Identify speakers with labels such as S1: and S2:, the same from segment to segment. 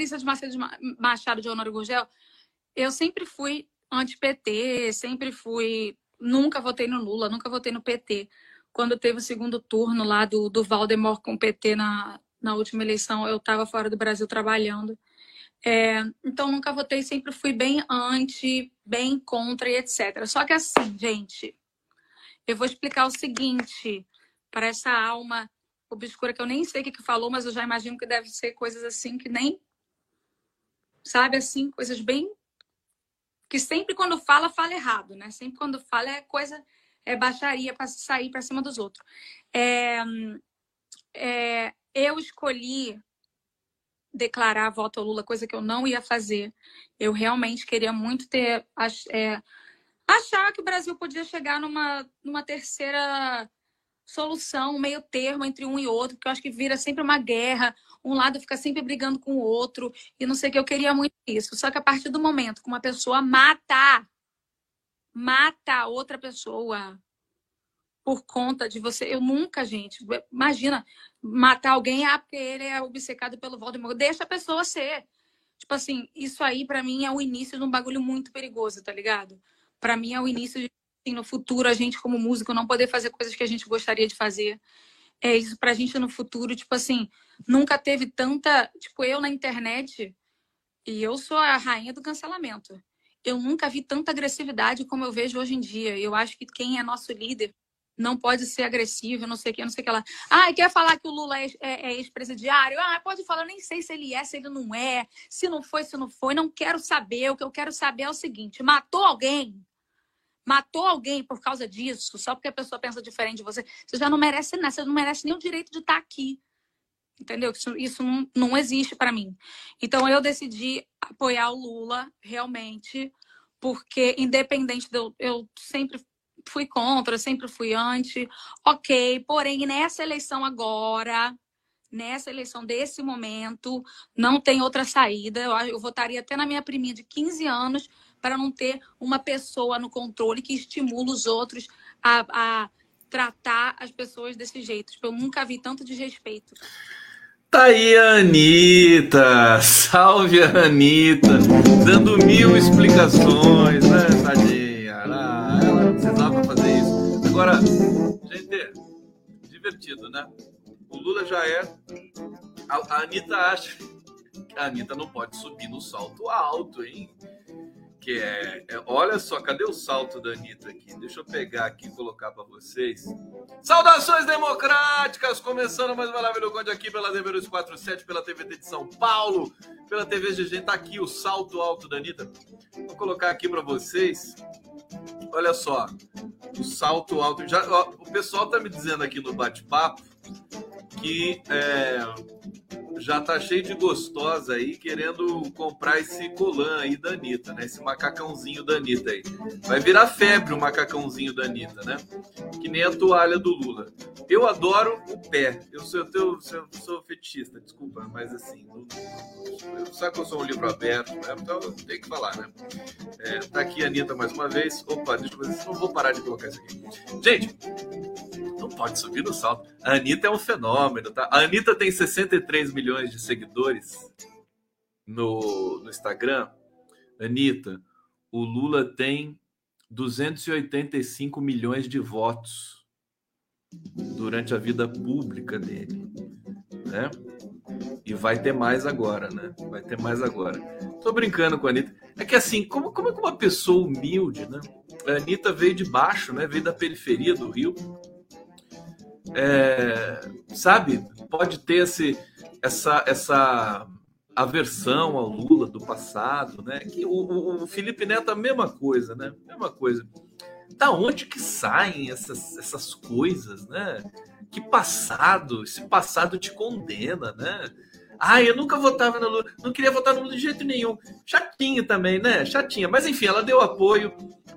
S1: Larissa de Macedo Machado de Honório Gurgel, eu sempre fui anti-PT, sempre fui. Nunca votei no Lula, nunca votei no PT. Quando teve o segundo turno lá do, do Valdemar com o PT na, na última eleição, eu estava fora do Brasil trabalhando. É, então, nunca votei, sempre fui bem anti, bem contra e etc. Só que assim, gente, eu vou explicar o seguinte para essa alma obscura que eu nem sei o que, que falou, mas eu já imagino que deve ser coisas assim que nem sabe assim, coisas bem que sempre quando fala fala errado, né? Sempre quando fala é coisa é baixaria para sair para cima dos outros. É, é, eu escolhi declarar voto ao Lula, coisa que eu não ia fazer. Eu realmente queria muito ter é, achar que o Brasil podia chegar numa, numa terceira solução, um meio termo entre um e outro, porque eu acho que vira sempre uma guerra, um lado fica sempre brigando com o outro, e não sei o que, eu queria muito isso. Só que a partir do momento que uma pessoa mata, mata outra pessoa por conta de você, eu nunca, gente, imagina, matar alguém, ah, porque ele é obcecado pelo Voldemort, deixa a pessoa ser. Tipo assim, isso aí para mim é o início de um bagulho muito perigoso, tá ligado? Para mim é o início de assim, no futuro a gente como músico não poder fazer coisas que a gente gostaria de fazer é isso pra gente no futuro, tipo assim, nunca teve tanta, tipo, eu na internet, e eu sou a rainha do cancelamento. Eu nunca vi tanta agressividade como eu vejo hoje em dia. Eu acho que quem é nosso líder não pode ser agressivo, não sei o que, não sei o que lá. Ah, quer falar que o Lula é, é, é ex-presidiário? Ah, pode falar, eu nem sei se ele é, se ele não é, se não foi, se não foi, não quero saber. O que eu quero saber é o seguinte: matou alguém? Matou alguém por causa disso, só porque a pessoa pensa diferente de você, você já não merece nada, você não merece nem o direito de estar aqui. Entendeu? Isso, isso não, não existe para mim. Então eu decidi apoiar o Lula realmente, porque independente de eu, eu sempre fui contra, sempre fui anti, ok. Porém, nessa eleição agora, nessa eleição desse momento, não tem outra saída. Eu, eu votaria até na minha priminha de 15 anos para não ter uma pessoa no controle que estimula os outros a, a tratar as pessoas desse jeito. Tipo, eu nunca vi tanto desrespeito.
S2: Tá aí a Anitta, salve a Anitta, dando mil explicações, né, tadinha? Ah, ela não precisava fazer isso. Agora, gente, divertido, né? O Lula já é. A, a Anitta acha que a Anitta não pode subir no salto alto, hein? Que é, é, Olha só, cadê o salto da Anitta aqui? Deixa eu pegar aqui e colocar para vocês. Saudações democráticas! Começando mais uma live do Conde aqui pela TV 247, pela TVT de São Paulo, pela TV GG. Tá aqui o salto alto da Anitta. Vou colocar aqui para vocês. Olha só, o salto alto. Já, ó, o pessoal tá me dizendo aqui no bate-papo que é, já tá cheio de gostosa aí querendo comprar esse colã aí da Anitta, né? Esse macacãozinho da Anitta aí. Vai virar febre o macacãozinho da Anitta, né? Que nem a toalha do Lula. Eu adoro o pé. Eu sou, eu, eu sou fetichista, desculpa, mas assim, sabe que eu sou um livro aberto, né? Então tem que falar, né? É, tá aqui a Anitta mais uma vez. Opa, eu ver, não vou parar de colocar isso aqui. Gente, não pode subir no salto. A Anitta é um fenômeno, tá? A Anitta tem 63 milhões de seguidores no, no Instagram. Anitta, o Lula tem 285 milhões de votos durante a vida pública dele, né? E vai ter mais agora, né? Vai ter mais agora. Tô brincando com a Anitta. É que assim, como, como é que uma pessoa humilde, né? A Anitta veio de baixo, né? Veio da periferia do Rio é, sabe, pode ter esse, essa, essa aversão ao Lula do passado, né? Que o, o, Felipe Neto a mesma coisa, né? Mesma coisa. Da onde que saem essas, essas coisas, né? Que passado, esse passado te condena, né? Ah, eu nunca votava no Lula, não queria votar no Lula de jeito nenhum. Chatinha também, né? Chatinha. Mas enfim, ela deu apoio,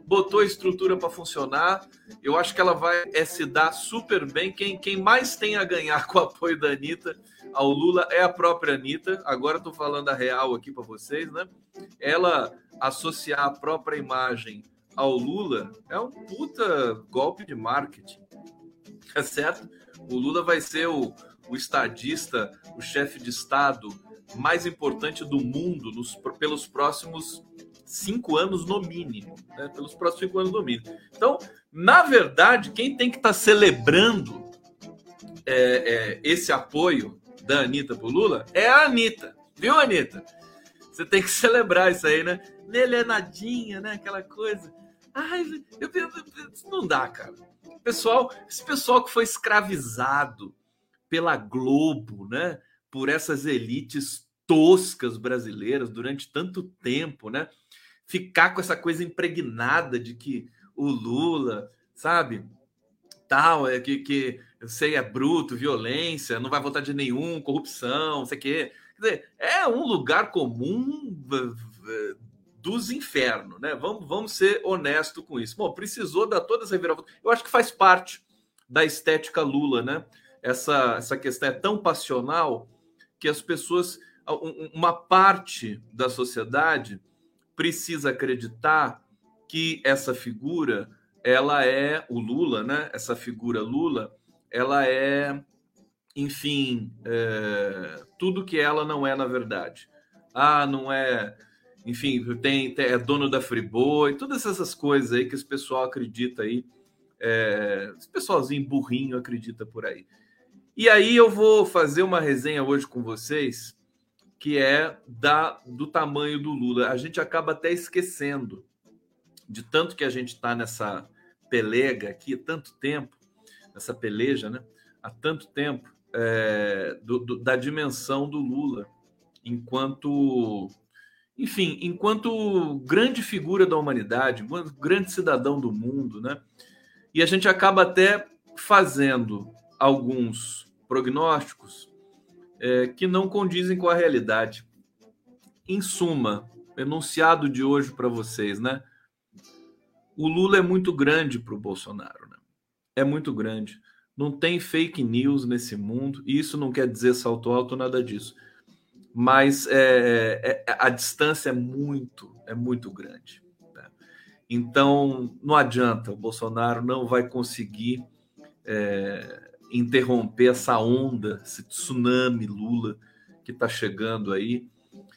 S2: botou a estrutura para funcionar. Eu acho que ela vai é, se dar super bem. Quem, quem mais tem a ganhar com o apoio da Anitta ao Lula é a própria Anitta. Agora estou falando a real aqui para vocês, né? Ela associar a própria imagem ao Lula é um puta golpe de marketing. É certo? O Lula vai ser o, o estadista, o chefe de Estado mais importante do mundo nos, pelos próximos cinco anos no mínimo. Né? Pelos próximos cinco anos no mínimo. Então, na verdade, quem tem que estar tá celebrando é, é, esse apoio da Anitta pro Lula é a Anitta. Viu, Anitta? Você tem que celebrar isso aí, né? Nele é nadinha, né? Aquela coisa. Ai, eu, eu, não dá, cara. Pessoal, esse pessoal que foi escravizado pela Globo, né? Por essas elites toscas brasileiras durante tanto tempo, né? Ficar com essa coisa impregnada de que o Lula, sabe? Tal, é que, que sei, é bruto, violência, não vai votar de nenhum, corrupção, não sei o quê. Quer dizer, é um lugar comum dos infernos, né? Vamos, vamos ser honestos com isso. Bom, precisou dar todas as reviravoltas. Eu acho que faz parte da estética Lula, né? essa, essa questão é tão passional que as pessoas, uma parte da sociedade precisa acreditar que essa figura, ela é o Lula, né? Essa figura Lula, ela é, enfim, é, tudo que ela não é na verdade. Ah, não é, enfim, tem, tem é dono da Friboi, todas essas coisas aí que esse pessoal acredita aí, é, esse pessoalzinho burrinho acredita por aí. E aí eu vou fazer uma resenha hoje com vocês que é da do tamanho do Lula. A gente acaba até esquecendo de tanto que a gente está nessa pelega aqui há tanto tempo, nessa peleja, né? Há tanto tempo é, do, do, da dimensão do Lula enquanto, enfim, enquanto grande figura da humanidade, grande cidadão do mundo, né? E a gente acaba até fazendo alguns prognósticos é, que não condizem com a realidade. Em suma, enunciado de hoje para vocês, né? O Lula é muito grande para o Bolsonaro, né? É muito grande. Não tem fake news nesse mundo, e isso não quer dizer salto alto, nada disso. Mas é, é, é a distância é muito, é muito grande. Né? Então, não adianta, o Bolsonaro não vai conseguir é, interromper essa onda, esse tsunami Lula que está chegando aí.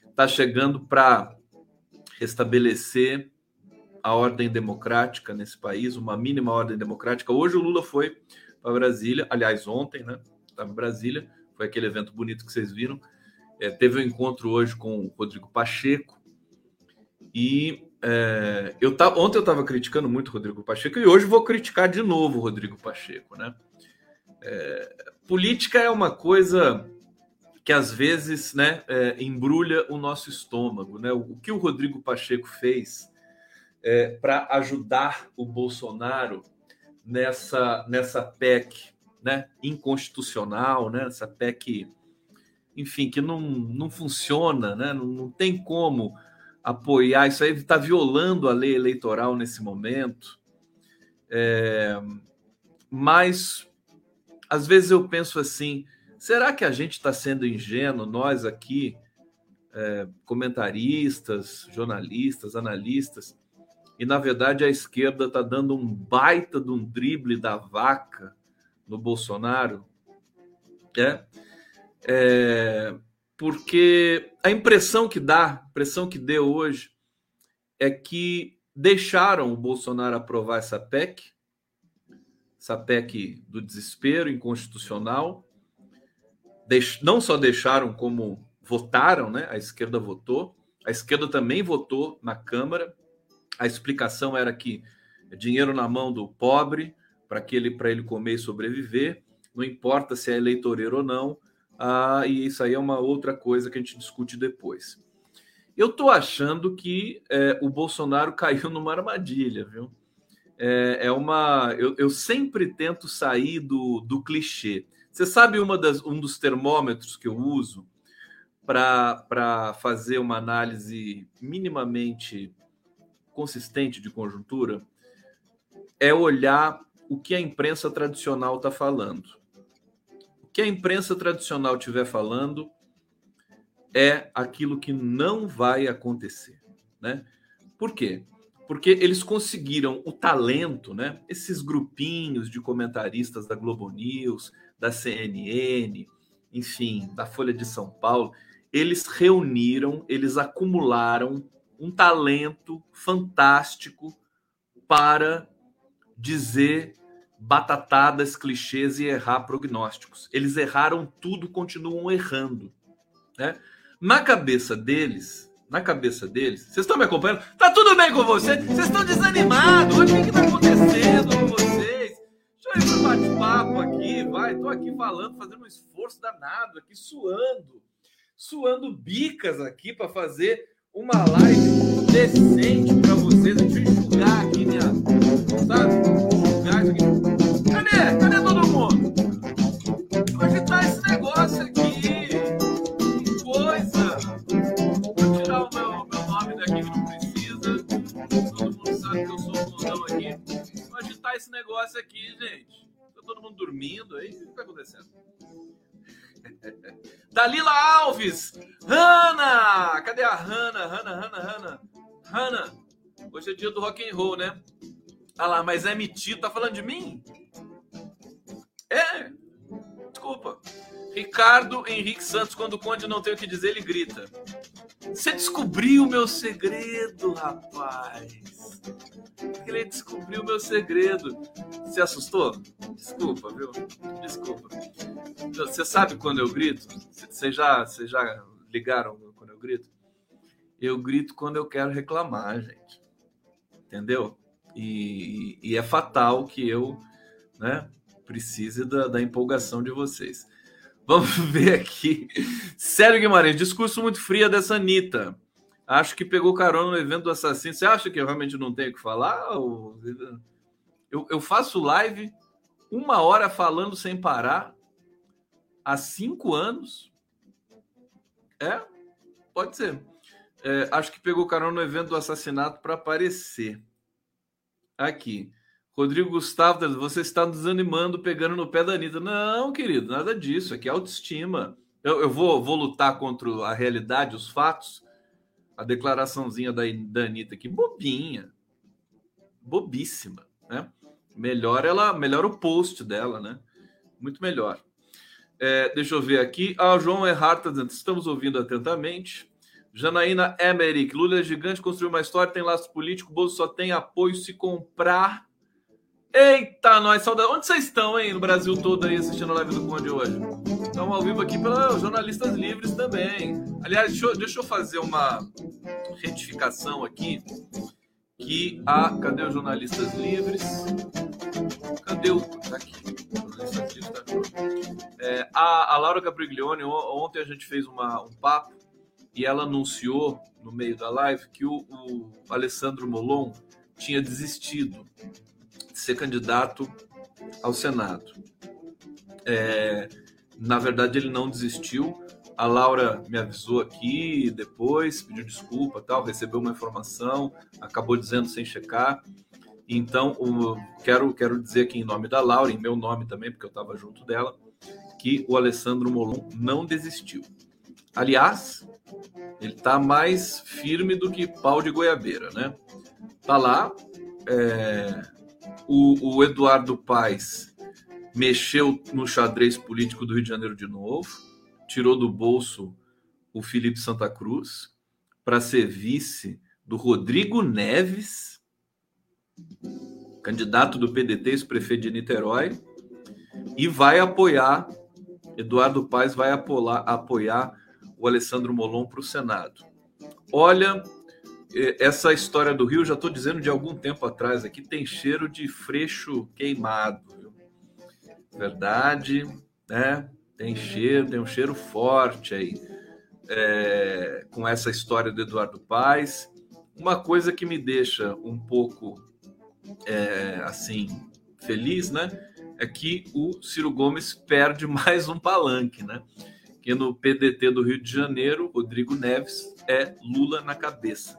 S2: Está chegando para restabelecer a ordem democrática nesse país, uma mínima ordem democrática. Hoje o Lula foi para Brasília, aliás, ontem, né? Estava em Brasília, foi aquele evento bonito que vocês viram. É, teve um encontro hoje com o Rodrigo Pacheco. E é, eu tá, ontem eu estava criticando muito o Rodrigo Pacheco e hoje vou criticar de novo o Rodrigo Pacheco, né? É, política é uma coisa que às vezes né, é, embrulha o nosso estômago. Né? O, que o Rodrigo Pacheco fez é, para ajudar o Bolsonaro nessa, nessa PEC né, inconstitucional, né, essa PEC, enfim, que não, não funciona, né, não, não tem como apoiar. Isso aí está violando a lei eleitoral nesse momento. É, mas às vezes eu penso assim: será que a gente está sendo ingênuo, nós aqui, é, comentaristas, jornalistas, analistas, e na verdade a esquerda está dando um baita de um drible da vaca no Bolsonaro? É, é porque a impressão que dá, a impressão que deu hoje, é que deixaram o Bolsonaro aprovar essa PEC essa PEC do desespero inconstitucional. Não só deixaram, como votaram, né? A esquerda votou. A esquerda também votou na Câmara. A explicação era que dinheiro na mão do pobre para que ele para ele comer e sobreviver. Não importa se é eleitoreiro ou não. Ah, e isso aí é uma outra coisa que a gente discute depois. Eu estou achando que é, o Bolsonaro caiu numa armadilha, viu? é, é uma. Eu, eu, sempre tento sair do, do clichê. Você sabe uma das, um dos termômetros que eu uso para fazer uma análise minimamente consistente de conjuntura é olhar o que a imprensa tradicional está falando. O que a imprensa tradicional estiver falando é aquilo que não vai acontecer, né? Por quê? Porque eles conseguiram o talento, né? Esses grupinhos de comentaristas da Globo News, da CNN, enfim, da Folha de São Paulo, eles reuniram, eles acumularam um talento fantástico para dizer batatadas, clichês e errar prognósticos. Eles erraram tudo, continuam errando. Né? Na cabeça deles, na cabeça deles, vocês estão me acompanhando? Tá tudo bem com vocês? Vocês estão desanimados? O que está acontecendo com vocês? Deixa eu ir pro bate-papo aqui, vai. Tô aqui falando, fazendo um esforço danado aqui, suando. Suando bicas aqui para fazer uma live decente para vocês. Deixa eu enxugar aqui minha. Sabe? Enxugar isso aqui. Cadê? Cadê todo mundo? Vou tá esse negócio aqui. Que coisa. Vou tirar o meu, meu nome daqui que não precisa. Todo mundo sabe que eu sou o fundão aqui. Vou agitar esse negócio aqui, gente. Tá todo mundo dormindo aí? O que tá acontecendo? Dalila Alves! Hanna! Cadê a Hanna? Hanna, Hanna, Hanna. Hanna, hoje é dia do rock and roll, né? Ah lá, mas é metido, tá falando de mim? É, desculpa. Ricardo Henrique Santos, quando o Conde não tem o que dizer, ele grita. Você descobriu o meu segredo, rapaz. Ele descobriu o meu segredo. Se assustou? Desculpa, viu? Desculpa. Você sabe quando eu grito? Vocês já, vocês já ligaram quando eu grito? Eu grito quando eu quero reclamar, gente. Entendeu? E, e é fatal que eu né, precise da, da empolgação de vocês. Vamos ver aqui. Sérgio Guimarães, discurso muito frio dessa Anitta. Acho que pegou carona no evento do assassino. Você acha que eu realmente não tenho o que falar? Eu, eu faço live uma hora falando sem parar há cinco anos. É, pode ser. É, acho que pegou carona no evento do assassinato para aparecer. Aqui. Rodrigo Gustavo, você está desanimando, pegando no pé da Anitta. Não, querido, nada disso. Aqui é autoestima. Eu, eu vou, vou lutar contra a realidade, os fatos. A declaraçãozinha da, da Anitta aqui, bobinha. Bobíssima, né? Melhor ela, melhor o post dela, né? Muito melhor. É, deixa eu ver aqui. Ah, João está dizendo: estamos ouvindo atentamente. Janaína Emerick, Lula é gigante, construiu uma história, tem laço político, Bolso só tem apoio se comprar Eita, nós, saudade. Onde vocês estão, hein, no Brasil todo aí assistindo a live do Conde hoje? Estamos ao vivo aqui pelos jornalistas livres também. Aliás, deixa eu, deixa eu fazer uma retificação aqui. Que a. Cadê os jornalistas livres? Cadê o. Tá aqui. Tá aqui. É, a, a Laura Capriglione, ontem a gente fez uma, um papo e ela anunciou no meio da live que o, o Alessandro Molon tinha desistido ser candidato ao Senado. É, na verdade, ele não desistiu. A Laura me avisou aqui depois, pediu desculpa, tal, recebeu uma informação, acabou dizendo sem checar. Então, o, quero, quero dizer aqui em nome da Laura, em meu nome também, porque eu estava junto dela, que o Alessandro Molon não desistiu. Aliás, ele está mais firme do que pau de goiabeira, né? Tá lá, é, o, o Eduardo Paes mexeu no xadrez político do Rio de Janeiro de novo, tirou do bolso o Felipe Santa Cruz para ser vice do Rodrigo Neves, candidato do PDT, ex-prefeito de Niterói, e vai apoiar, Eduardo Paes vai apoiar, apoiar o Alessandro Molon para o Senado. Olha, essa história do Rio, já estou dizendo de algum tempo atrás aqui, tem cheiro de freixo queimado. Viu? Verdade, né? Tem cheiro, tem um cheiro forte aí. É, com essa história do Eduardo Paes. Uma coisa que me deixa um pouco é, assim feliz, né? É que o Ciro Gomes perde mais um palanque, né? E no PDT do Rio de Janeiro, Rodrigo Neves é Lula na cabeça.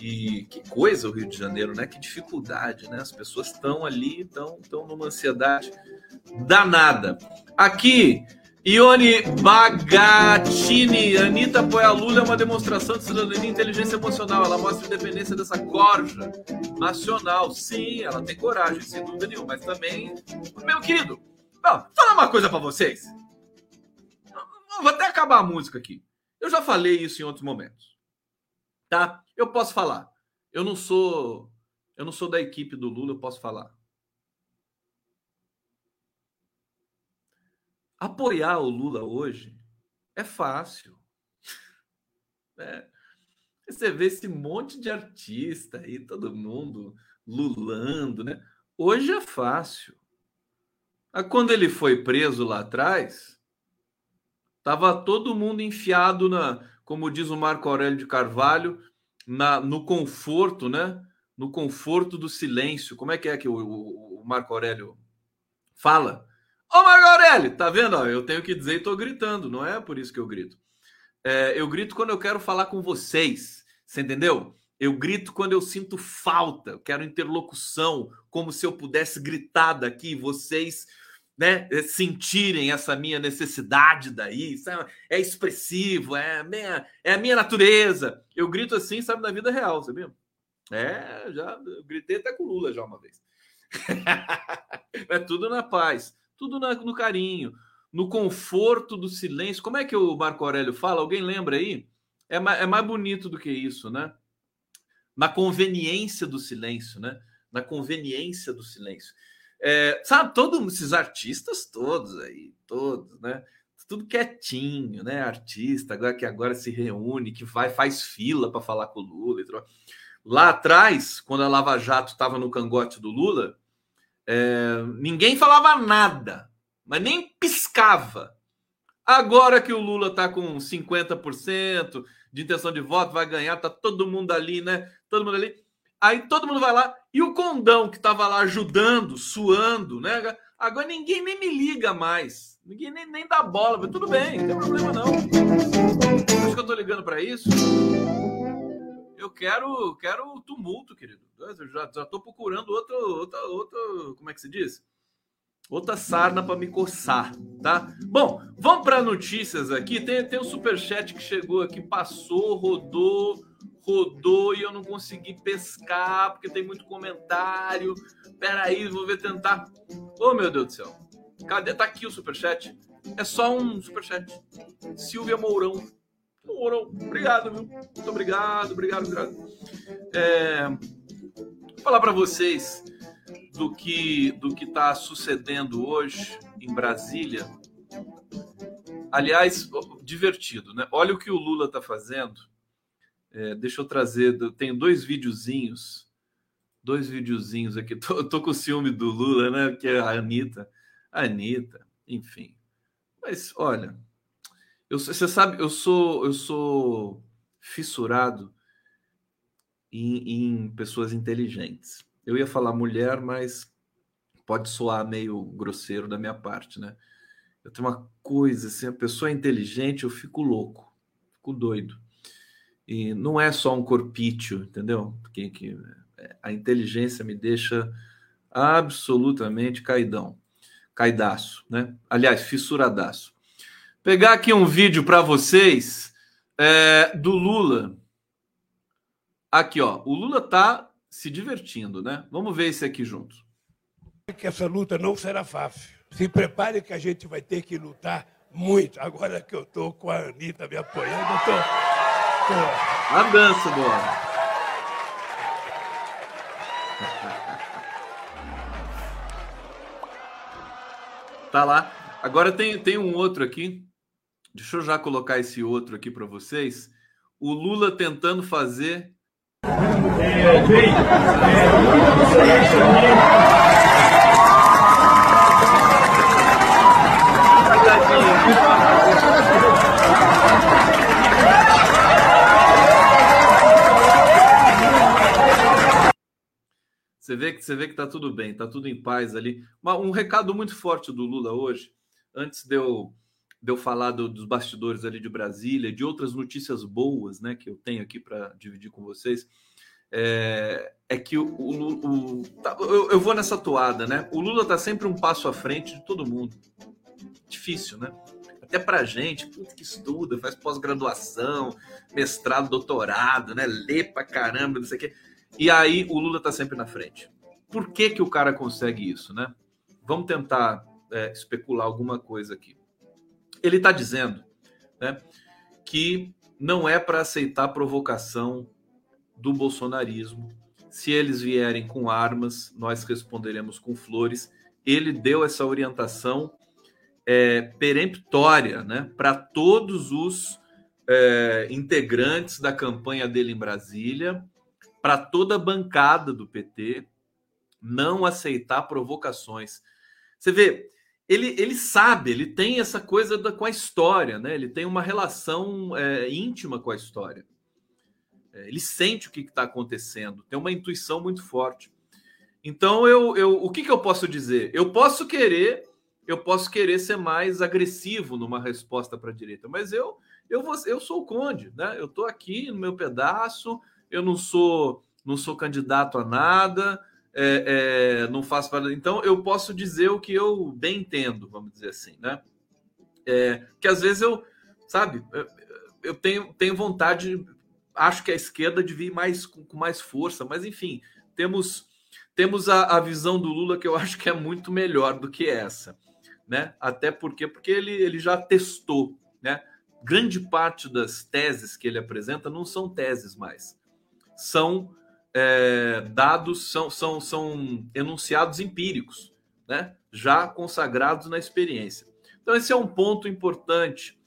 S2: E que coisa o Rio de Janeiro, né? Que dificuldade, né? As pessoas estão ali, estão estão numa ansiedade danada. Aqui, Ione Bagatini, Anitta apoia Lula é uma demonstração de cidadania e inteligência emocional. Ela mostra a independência dessa corja nacional. Sim, ela tem coragem, sem dúvida nenhuma. Mas também, meu querido, vou falar uma coisa para vocês. Vou até acabar a música aqui. Eu já falei isso em outros momentos. Tá? Eu posso falar. Eu não sou eu não sou da equipe do Lula, eu posso falar. Apoiar o Lula hoje é fácil. É. Você vê esse monte de artista aí, todo mundo lulando, né? Hoje é fácil. Quando ele foi preso lá atrás, tava todo mundo enfiado na, como diz o Marco Aurélio de Carvalho, na, no conforto, né? No conforto do silêncio. Como é que é que o, o, Marco Aurélio fala? Ô Marco Aurélio, tá vendo? eu tenho que dizer e tô gritando, não é por isso que eu grito. É, eu grito quando eu quero falar com vocês, você entendeu? Eu grito quando eu sinto falta, quero interlocução, como se eu pudesse gritar daqui, vocês né, eh, sentirem essa minha necessidade daí, sabe? é expressivo, é a, minha, é a minha natureza. Eu grito assim, sabe, na vida real, sabia? É, já gritei até com Lula já uma vez. é tudo na paz, tudo na, no carinho, no conforto do silêncio. Como é que o Marco Aurélio fala? Alguém lembra aí? É, mais, é mais bonito do que isso, né? Na conveniência do silêncio, né? Na conveniência do silêncio. É, sabe, todos esses artistas todos aí, todos, né? Tudo quietinho, né? Artista, agora que agora se reúne, que vai, faz fila para falar com o Lula. Lá atrás, quando a Lava Jato estava no cangote do Lula, é, ninguém falava nada, mas nem piscava. Agora que o Lula está com 50% de intenção de voto, vai ganhar, tá todo mundo ali, né? Todo mundo ali. Aí todo mundo vai lá e o condão que estava lá ajudando, suando, né? Agora ninguém nem me liga mais. Ninguém nem, nem dá bola. Tudo bem, não tem problema não. Acho que eu tô ligando para isso. Eu quero, quero tumulto, querido. Eu já, já tô procurando outro, outra, outra, como é que se diz? Outra sarna para me coçar, tá? Bom, vamos para notícias aqui. Tem, tem um super chat que chegou aqui, passou, rodou rodou e eu não consegui pescar porque tem muito comentário. Peraí, vou ver tentar. Oh, meu Deus do céu. Cadê? Tá aqui o superchat. É só um superchat. Silvia Mourão. Mourão, obrigado, viu? Muito obrigado, obrigado, obrigado. É, vou falar para vocês do que do que está sucedendo hoje em Brasília. Aliás, divertido, né? Olha o que o Lula está fazendo é, deixa eu trazer, tenho dois videozinhos, dois videozinhos aqui. Tô, tô com ciúme do Lula, né? Que é a Anitta. A Anitta, enfim. Mas olha, eu, você sabe, eu sou, eu sou fissurado em, em pessoas inteligentes. Eu ia falar mulher, mas pode soar meio grosseiro da minha parte, né? Eu tenho uma coisa assim, a pessoa é inteligente, eu fico louco, fico doido. E não é só um corpício, entendeu? Porque que, é, a inteligência me deixa absolutamente caidão, caidaço, né? Aliás, fissuradaço. Pegar aqui um vídeo para vocês é, do Lula. Aqui, ó. O Lula tá se divertindo, né? Vamos ver esse aqui junto.
S3: Que essa luta não será fácil. Se prepare que a gente vai ter que lutar muito. Agora que eu tô com a Anitta me apoiando, eu tô
S2: a dança homem. Tá lá. Agora tem, tem um outro aqui. Deixa eu já colocar esse outro aqui para vocês. O Lula tentando fazer. É, vem. Você vê que você vê que tá tudo bem, tá tudo em paz ali. um recado muito forte do Lula hoje, antes de eu de eu falar do, dos bastidores ali de Brasília, de outras notícias boas, né, que eu tenho aqui para dividir com vocês, é, é que o, o, o tá, eu, eu, vou nessa toada, né? O Lula tá sempre um passo à frente de todo mundo. Difícil, né? Até pra gente, puta que estuda, faz pós-graduação, mestrado, doutorado, né? Lê pra caramba, não sei o quê. E aí o Lula tá sempre na frente. Por que que o cara consegue isso, né? Vamos tentar é, especular alguma coisa aqui. Ele está dizendo né, que não é para aceitar provocação do bolsonarismo. Se eles vierem com armas, nós responderemos com flores. Ele deu essa orientação é, peremptória né, para todos os é, integrantes da campanha dele em Brasília, para toda a bancada do PT, não aceitar provocações. Você vê, ele, ele sabe, ele tem essa coisa da, com a história, né? Ele tem uma relação é, íntima com a história. É, ele sente o que está acontecendo, tem uma intuição muito forte. Então, eu, eu, o que, que eu posso dizer? Eu posso querer, eu posso querer ser mais agressivo numa resposta para a direita, mas eu, eu, vou, eu sou o conde, né? Eu estou aqui no meu pedaço, eu não sou, não sou candidato a nada é, é, não faço para. Então, eu posso dizer o que eu bem entendo, vamos dizer assim, né? É, que às vezes eu, sabe, eu, tenho, tenho vontade, acho que a esquerda devia ir mais, com, com mais força, mas enfim, temos, temos a, a visão do Lula que eu acho que é muito melhor do que essa, né? Até porque, porque ele, ele já testou, né? Grande parte das teses que ele apresenta não são teses mais, são é, dados são, são, são enunciados empíricos, né? já consagrados na experiência. Então, esse é um ponto importante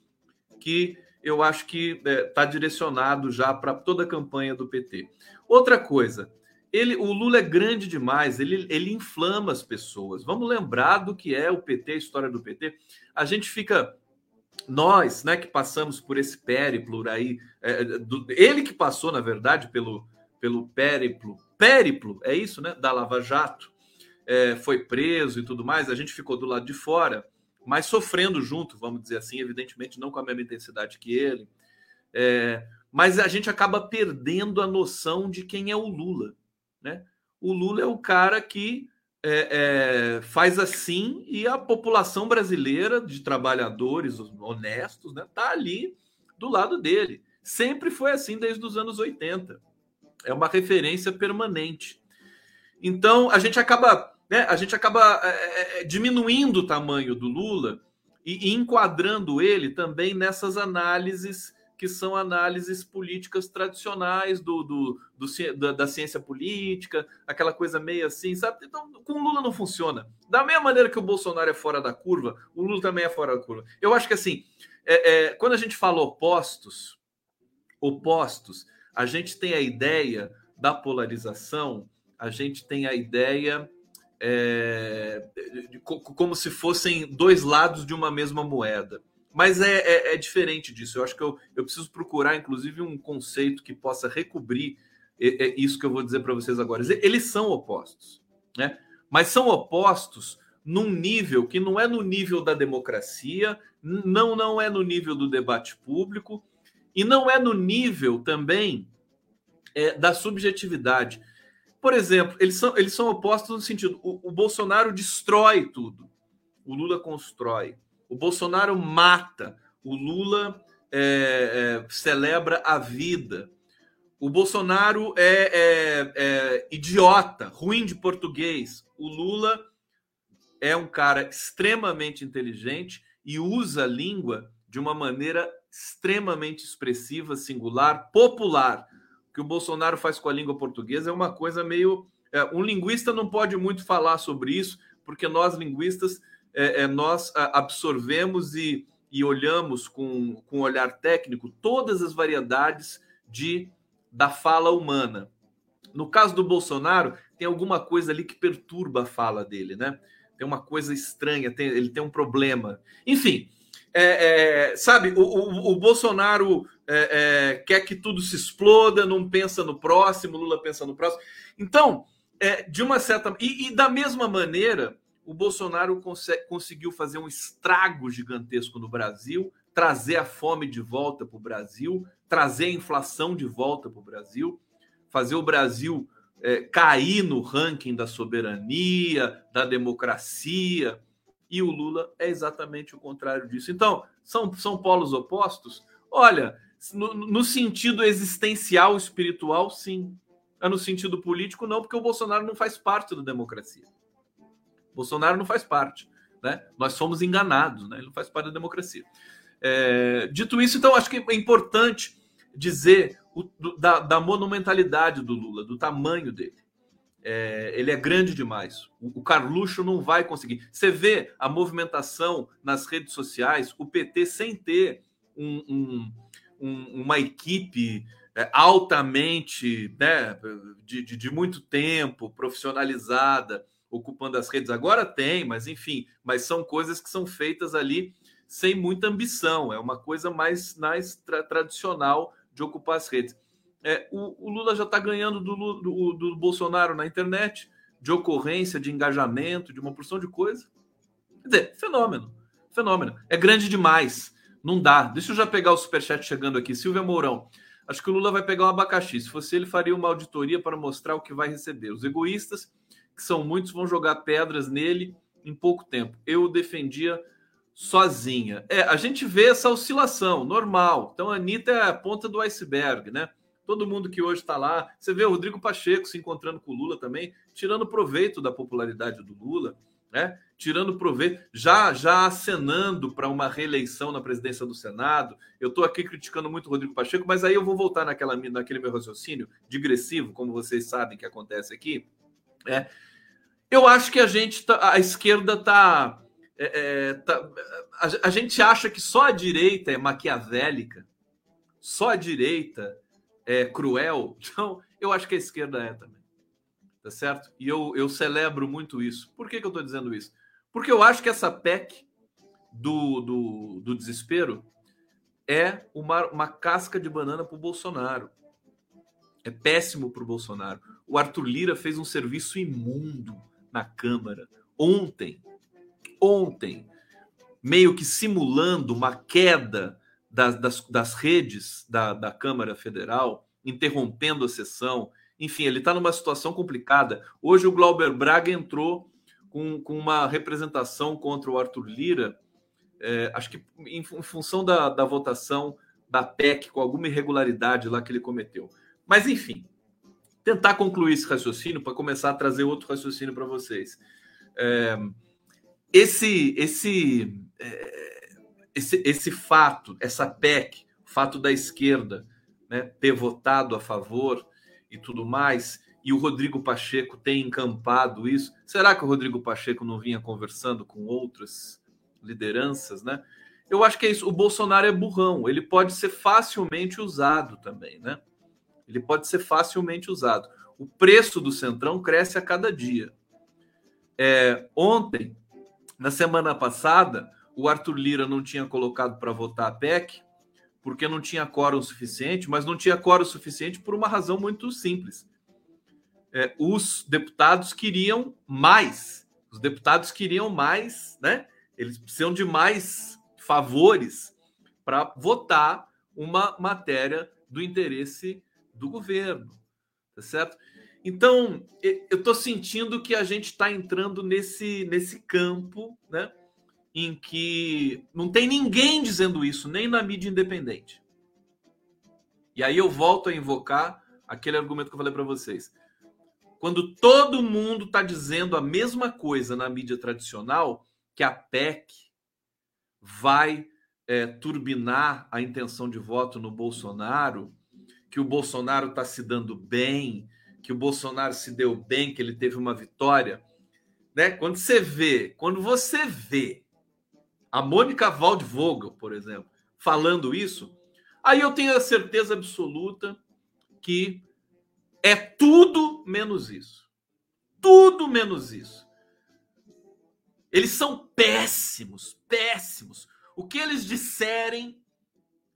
S2: que eu acho que está é, tá direcionado já para toda a campanha do PT. Outra coisa, ele, o Lula é grande demais, ele, ele inflama as pessoas. Vamos lembrar do que é o PT, a história do PT. A gente fica nós, né, que passamos por esse périplo aí, é, do, ele que passou, na verdade, pelo, pelo périplo, périplo, é isso, né? Da Lava Jato, é, foi preso e tudo mais, a gente ficou do lado de fora, mas sofrendo junto, vamos dizer assim, evidentemente não com a mesma intensidade que ele. É, mas a gente acaba perdendo a noção de quem é o Lula, né? O Lula é o cara que é, é, faz assim e a população brasileira de trabalhadores honestos, né, tá ali do lado dele. Sempre foi assim desde os anos 80 é uma referência permanente. Então a gente acaba, né, a gente acaba é, é, é, diminuindo o tamanho do Lula e, e enquadrando ele também nessas análises que são análises políticas tradicionais do, do, do da, da, ciência política, aquela coisa meio assim, sabe? Então, com o Lula não funciona. Da mesma maneira que o Bolsonaro é fora da curva, o Lula também é fora da curva. Eu acho que assim, é, é, quando a gente fala opostos, opostos, a gente tem a ideia da polarização, a gente tem a ideia é, de, como se fossem dois lados de uma mesma moeda. Mas é, é, é diferente disso. Eu acho que eu, eu, preciso procurar, inclusive, um conceito que possa recobrir é, é isso que eu vou dizer para vocês agora. Eles são opostos, né? mas são opostos num nível que não é no nível da democracia, não, não é no nível do debate público, e não é no nível também é, da subjetividade. Por exemplo, eles são, eles são opostos no sentido: o, o Bolsonaro destrói tudo, o Lula constrói. O Bolsonaro mata, o Lula é, é, celebra a vida. O Bolsonaro é, é, é, idiota, ruim de português. O Lula é um cara extremamente inteligente e usa a língua de uma maneira extremamente expressiva, singular, popular. O que o Bolsonaro faz com a língua portuguesa é uma coisa meio. É, um linguista não pode muito falar sobre isso, porque nós, linguistas, é, é, nós absorvemos e, e olhamos com, com olhar técnico todas as variedades de, da fala humana. No caso do Bolsonaro, tem alguma coisa ali que perturba a fala dele, né? Tem uma coisa estranha, tem, ele tem um problema. Enfim, é, é, sabe, o, o, o Bolsonaro é, é, quer que tudo se exploda, não pensa no próximo, Lula pensa no próximo. Então, é, de uma certa. E, e, da mesma maneira, o Bolsonaro conseguiu fazer um estrago gigantesco no Brasil, trazer a fome de volta para o Brasil, trazer a inflação de volta para o Brasil, fazer o Brasil é, cair no ranking da soberania, da democracia. E o Lula é exatamente o contrário disso. Então, são, são polos opostos? Olha, no, no sentido existencial, espiritual, sim. É no sentido político, não, porque o Bolsonaro não faz parte da democracia. Bolsonaro não faz parte. Né? Nós somos enganados, né? ele não faz parte da democracia. É, dito isso, então, acho que é importante dizer o, do, da, da, monumentalidade do Lula, do tamanho dele. É, ele é grande demais. O, o, Carluxo não vai conseguir. Você vê a movimentação nas redes sociais, o PT sem ter um, um, um, uma equipe é, altamente né, de, de, de muito tempo, profissionalizada, ocupando as redes. Agora tem, mas enfim, mas são coisas que são feitas ali sem muita ambição. É uma coisa mais, mais tra tradicional de ocupar as redes. É, o, o Lula já está ganhando do, do, do, Bolsonaro na internet, de ocorrência, de engajamento, de uma porção de coisa. Quer dizer, fenômeno. Fenômeno. É grande demais. Não dá. Deixa eu já pegar o superchat chegando aqui. Silvia Mourão. Acho que o Lula vai pegar um abacaxi. Se fosse ele, faria uma auditoria para mostrar o que vai receber. Os egoístas que são muitos, vão jogar pedras nele em pouco tempo. Eu o defendia sozinha. É, a gente vê essa oscilação, normal. Então, a Anitta é a ponta do iceberg, né? Todo mundo que hoje está lá. Você vê o Rodrigo Pacheco se encontrando com o Lula também, tirando proveito da popularidade do Lula, né? Tirando proveito, já já acenando para uma reeleição na presidência do Senado. Eu estou aqui criticando muito o Rodrigo Pacheco, mas aí eu vou voltar naquela, naquele meu raciocínio digressivo, como vocês sabem que acontece aqui é, eu acho que a gente, tá, a esquerda está. É, é, tá, a, a, gente acha que só a direita é maquiavélica, só a direita é cruel. Então, eu acho que a esquerda é também. Tá certo? E eu, eu celebro muito isso. Por que, que eu estou dizendo isso? Porque eu acho que essa PEC do, do, do desespero é uma, uma casca de banana para o Bolsonaro. É péssimo para o Bolsonaro. O Arthur Lira fez um serviço imundo na Câmara ontem. Ontem, meio que simulando uma queda das, das, das redes da, da Câmara Federal, interrompendo a sessão. Enfim, ele está numa situação complicada. Hoje o Glauber Braga entrou com, com uma representação contra o Arthur Lira, é, acho que em, em função da, da votação da PEC, com alguma irregularidade lá que ele cometeu. Mas, enfim, tentar concluir esse raciocínio para começar a trazer outro raciocínio para vocês. É, esse, esse, é, esse, esse fato, essa PEC, o fato da esquerda né, ter votado a favor e tudo mais, e o Rodrigo Pacheco tem encampado isso. Será que o Rodrigo Pacheco não vinha conversando com outras lideranças, né? Eu acho que é isso. O Bolsonaro é burrão, ele pode ser facilmente usado também, né? Ele pode ser facilmente usado. O preço do Centrão cresce a cada dia. É, ontem, na semana passada, o Arthur Lira não tinha colocado para votar a PEC porque não tinha quórum suficiente, mas não tinha quórum suficiente por uma razão muito simples. É, os deputados queriam mais. Os deputados queriam mais, né? Eles precisam de mais favores para votar uma matéria do interesse do governo, tá certo? Então, eu estou sentindo que a gente está entrando nesse, nesse campo, né? Em que não tem ninguém dizendo isso, nem na mídia independente. E aí eu volto a invocar aquele argumento que eu falei para vocês. Quando todo mundo está dizendo a mesma coisa na mídia tradicional, que a PEC vai é, turbinar a intenção de voto no Bolsonaro, que o Bolsonaro está se dando bem, que o Bolsonaro se deu bem, que ele teve uma vitória, né? Quando você vê, quando você vê a Mônica Waldvogel, por exemplo, falando isso, aí eu tenho a certeza absoluta que é tudo menos isso. Tudo menos isso. Eles são péssimos, péssimos. O que eles disserem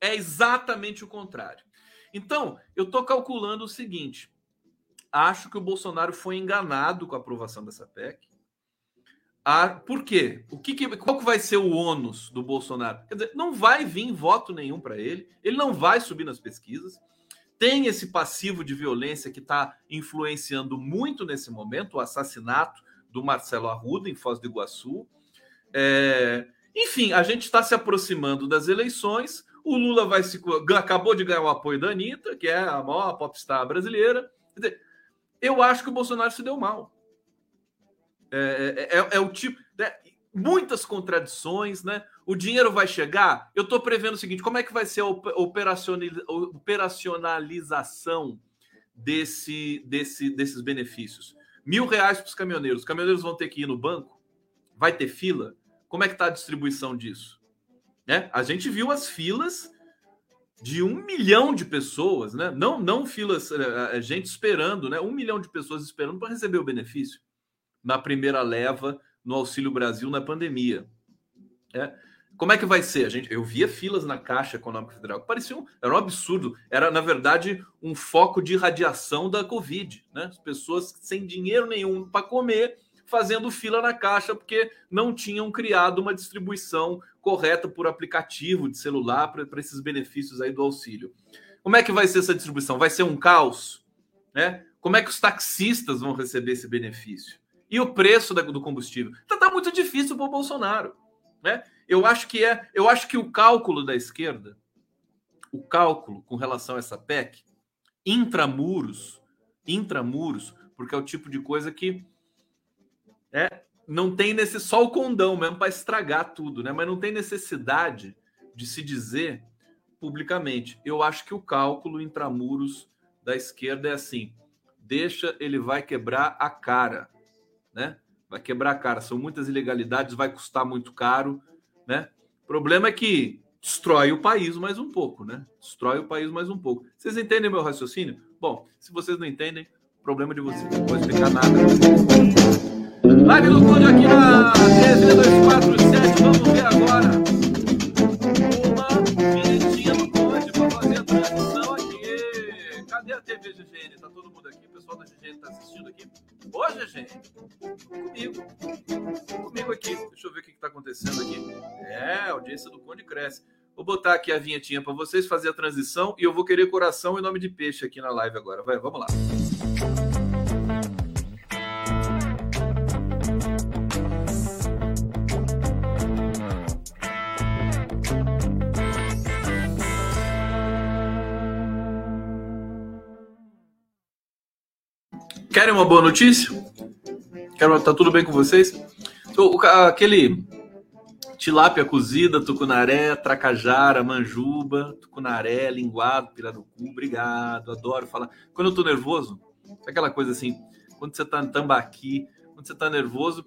S2: é exatamente o contrário. Então, eu estou calculando o seguinte: acho que o Bolsonaro foi enganado com a aprovação dessa PEC. a, por quê? O que, que qual que vai ser o ônus do Bolsonaro? Quer dizer, não vai vir voto nenhum para ele, ele não vai subir nas pesquisas. Tem esse passivo de violência que está influenciando muito nesse momento, o assassinato do Marcelo Arruda em Foz do Iguaçu. É, enfim, a gente está se aproximando das eleições. O Lula vai se acabou de ganhar o apoio da Anitta, que é a maior popstar brasileira. Eu acho que o Bolsonaro se deu mal. É, é, é, é o tipo. Né? Muitas contradições, né? O dinheiro vai chegar. Eu estou prevendo o seguinte: como é que vai ser a operacionalização desse, desse, desses benefícios? Mil reais para os caminhoneiros. Os caminhoneiros vão ter que ir no banco? Vai ter fila? Como é que está a distribuição disso? Né? A gente viu as filas de um milhão de pessoas, né? Não, não filas, é, é, gente esperando, né? Um milhão de pessoas esperando para receber o benefício na primeira leva no Auxílio Brasil na pandemia. É. Como é que vai ser? A gente, eu via filas na Caixa Econômica Federal que pareciam, era um absurdo. Era, na verdade, um foco de radiação da Covid. Né? As pessoas sem dinheiro nenhum para comer, fazendo fila na Caixa, porque não tinham criado uma distribuição correta por aplicativo de celular para esses benefícios aí do auxílio. Como é que vai ser essa distribuição? Vai ser um caos? Né? Como é que os taxistas vão receber esse benefício? e o preço do combustível. Então tá muito difícil para o Bolsonaro, né? Eu acho que é, eu acho que o cálculo da esquerda, o cálculo com relação a essa PEC, intramuros, intramuros, porque é o tipo de coisa que é, não tem nesse só o condão mesmo para estragar tudo, né? Mas não tem necessidade de se dizer publicamente. Eu acho que o cálculo intramuros da esquerda é assim: deixa, ele vai quebrar a cara né? Vai quebrar a cara. São muitas ilegalidades, vai custar muito caro, né? O problema é que destrói o país mais um pouco, né? Destrói o país mais um pouco. Vocês entendem meu raciocínio? Bom, se vocês não entendem, problema de vocês. Não vou explicar nada. Live do Conde aqui na 13247. Vamos ver agora uma vinhetinha do Conde para fazer a transmissão aqui. Cadê a TV GGN? Tá todo mundo aqui? O pessoal da GGN tá assistindo aqui? Ô, GG, comigo. Comigo aqui. Deixa eu ver o que está acontecendo aqui. É, a audiência do Conde cresce. Vou botar aqui a vinhetinha para vocês fazer a transição e eu vou querer coração em nome de peixe aqui na live agora. Vai, vamos lá. Querem uma boa notícia? Quero, tá tudo bem com vocês? aquele tilápia cozida, tucunaré, tracajara, manjuba, tucunaré, linguado, pirarucu, obrigado, adoro falar. Quando eu tô nervoso, aquela coisa assim, quando você tá em tambaqui, quando você tá nervoso,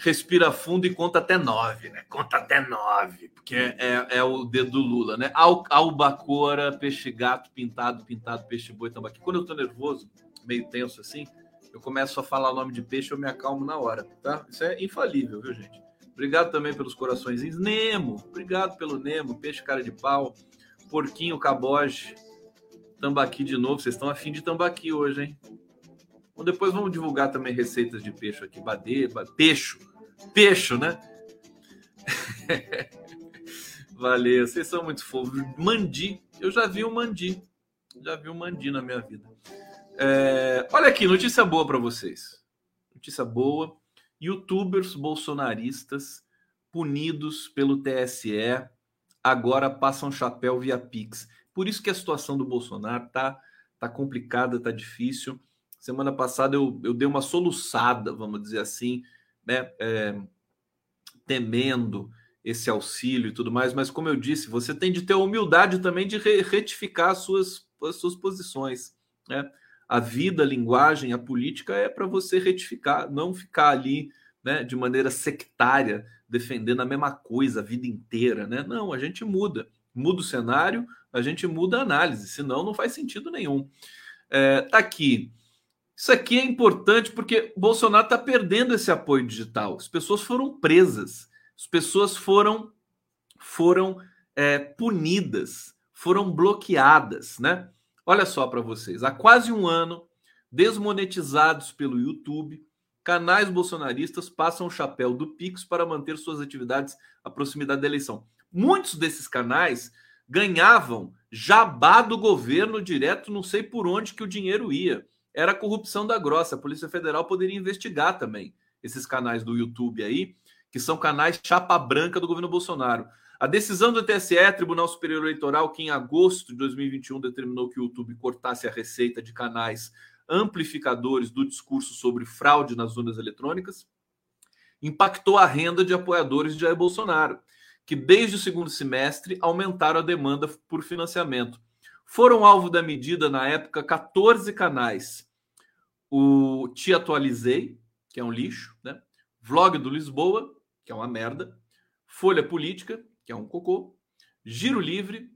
S2: respira fundo e conta até nove, né? Conta até nove, porque é, é, é o dedo do Lula, né? Al, albacora, peixe gato, pintado, pintado, peixe boi, tambaqui. Quando eu tô nervoso, meio tenso assim, eu começo a falar o nome de peixe, eu me acalmo na hora, tá? Isso é infalível, viu, gente? Obrigado também pelos coraçõezinhos. Nemo, obrigado pelo Nemo, peixe cara de pau, porquinho caboge, tambaqui de novo. Vocês estão afim de tambaqui hoje, hein? Bom, depois vamos divulgar também receitas de peixe aqui. Badê, peixe, peixe, né? Valeu, vocês são muito fofos. Mandi, eu já vi um mandi. Já vi um mandi na minha vida. É, olha aqui, notícia boa para vocês. Notícia boa. Youtubers bolsonaristas punidos pelo TSE agora passam chapéu via Pix. Por isso que a situação do Bolsonaro tá, tá complicada, tá difícil. Semana passada eu, eu dei uma soluçada, vamos dizer assim, né? É, temendo esse auxílio e tudo mais, mas como eu disse, você tem de ter a humildade também de retificar as suas, as suas posições. Né? A vida, a linguagem, a política é para você retificar, não ficar ali né, de maneira sectária, defendendo a mesma coisa a vida inteira. Né? Não, a gente muda. Muda o cenário, a gente muda a análise, senão não faz sentido nenhum. É, tá aqui. Isso aqui é importante porque Bolsonaro está perdendo esse apoio digital. As pessoas foram presas, as pessoas foram foram é, punidas, foram bloqueadas, né? Olha só para vocês, há quase um ano, desmonetizados pelo YouTube, canais bolsonaristas passam o chapéu do Pix para manter suas atividades à proximidade da eleição. Muitos desses canais ganhavam jabá do governo direto, não sei por onde que o dinheiro ia. Era corrupção da grossa. A Polícia Federal poderia investigar também esses canais do YouTube aí, que são canais chapa branca do governo Bolsonaro. A decisão do TSE, Tribunal Superior Eleitoral, que em agosto de 2021 determinou que o YouTube cortasse a receita de canais amplificadores do discurso sobre fraude nas urnas eletrônicas, impactou a renda de apoiadores de Jair Bolsonaro, que desde o segundo semestre aumentaram a demanda por financiamento. Foram alvo da medida, na época, 14 canais. O Te Atualizei, que é um lixo, né? Vlog do Lisboa, que é uma merda. Folha Política, que é um cocô. Giro Livre,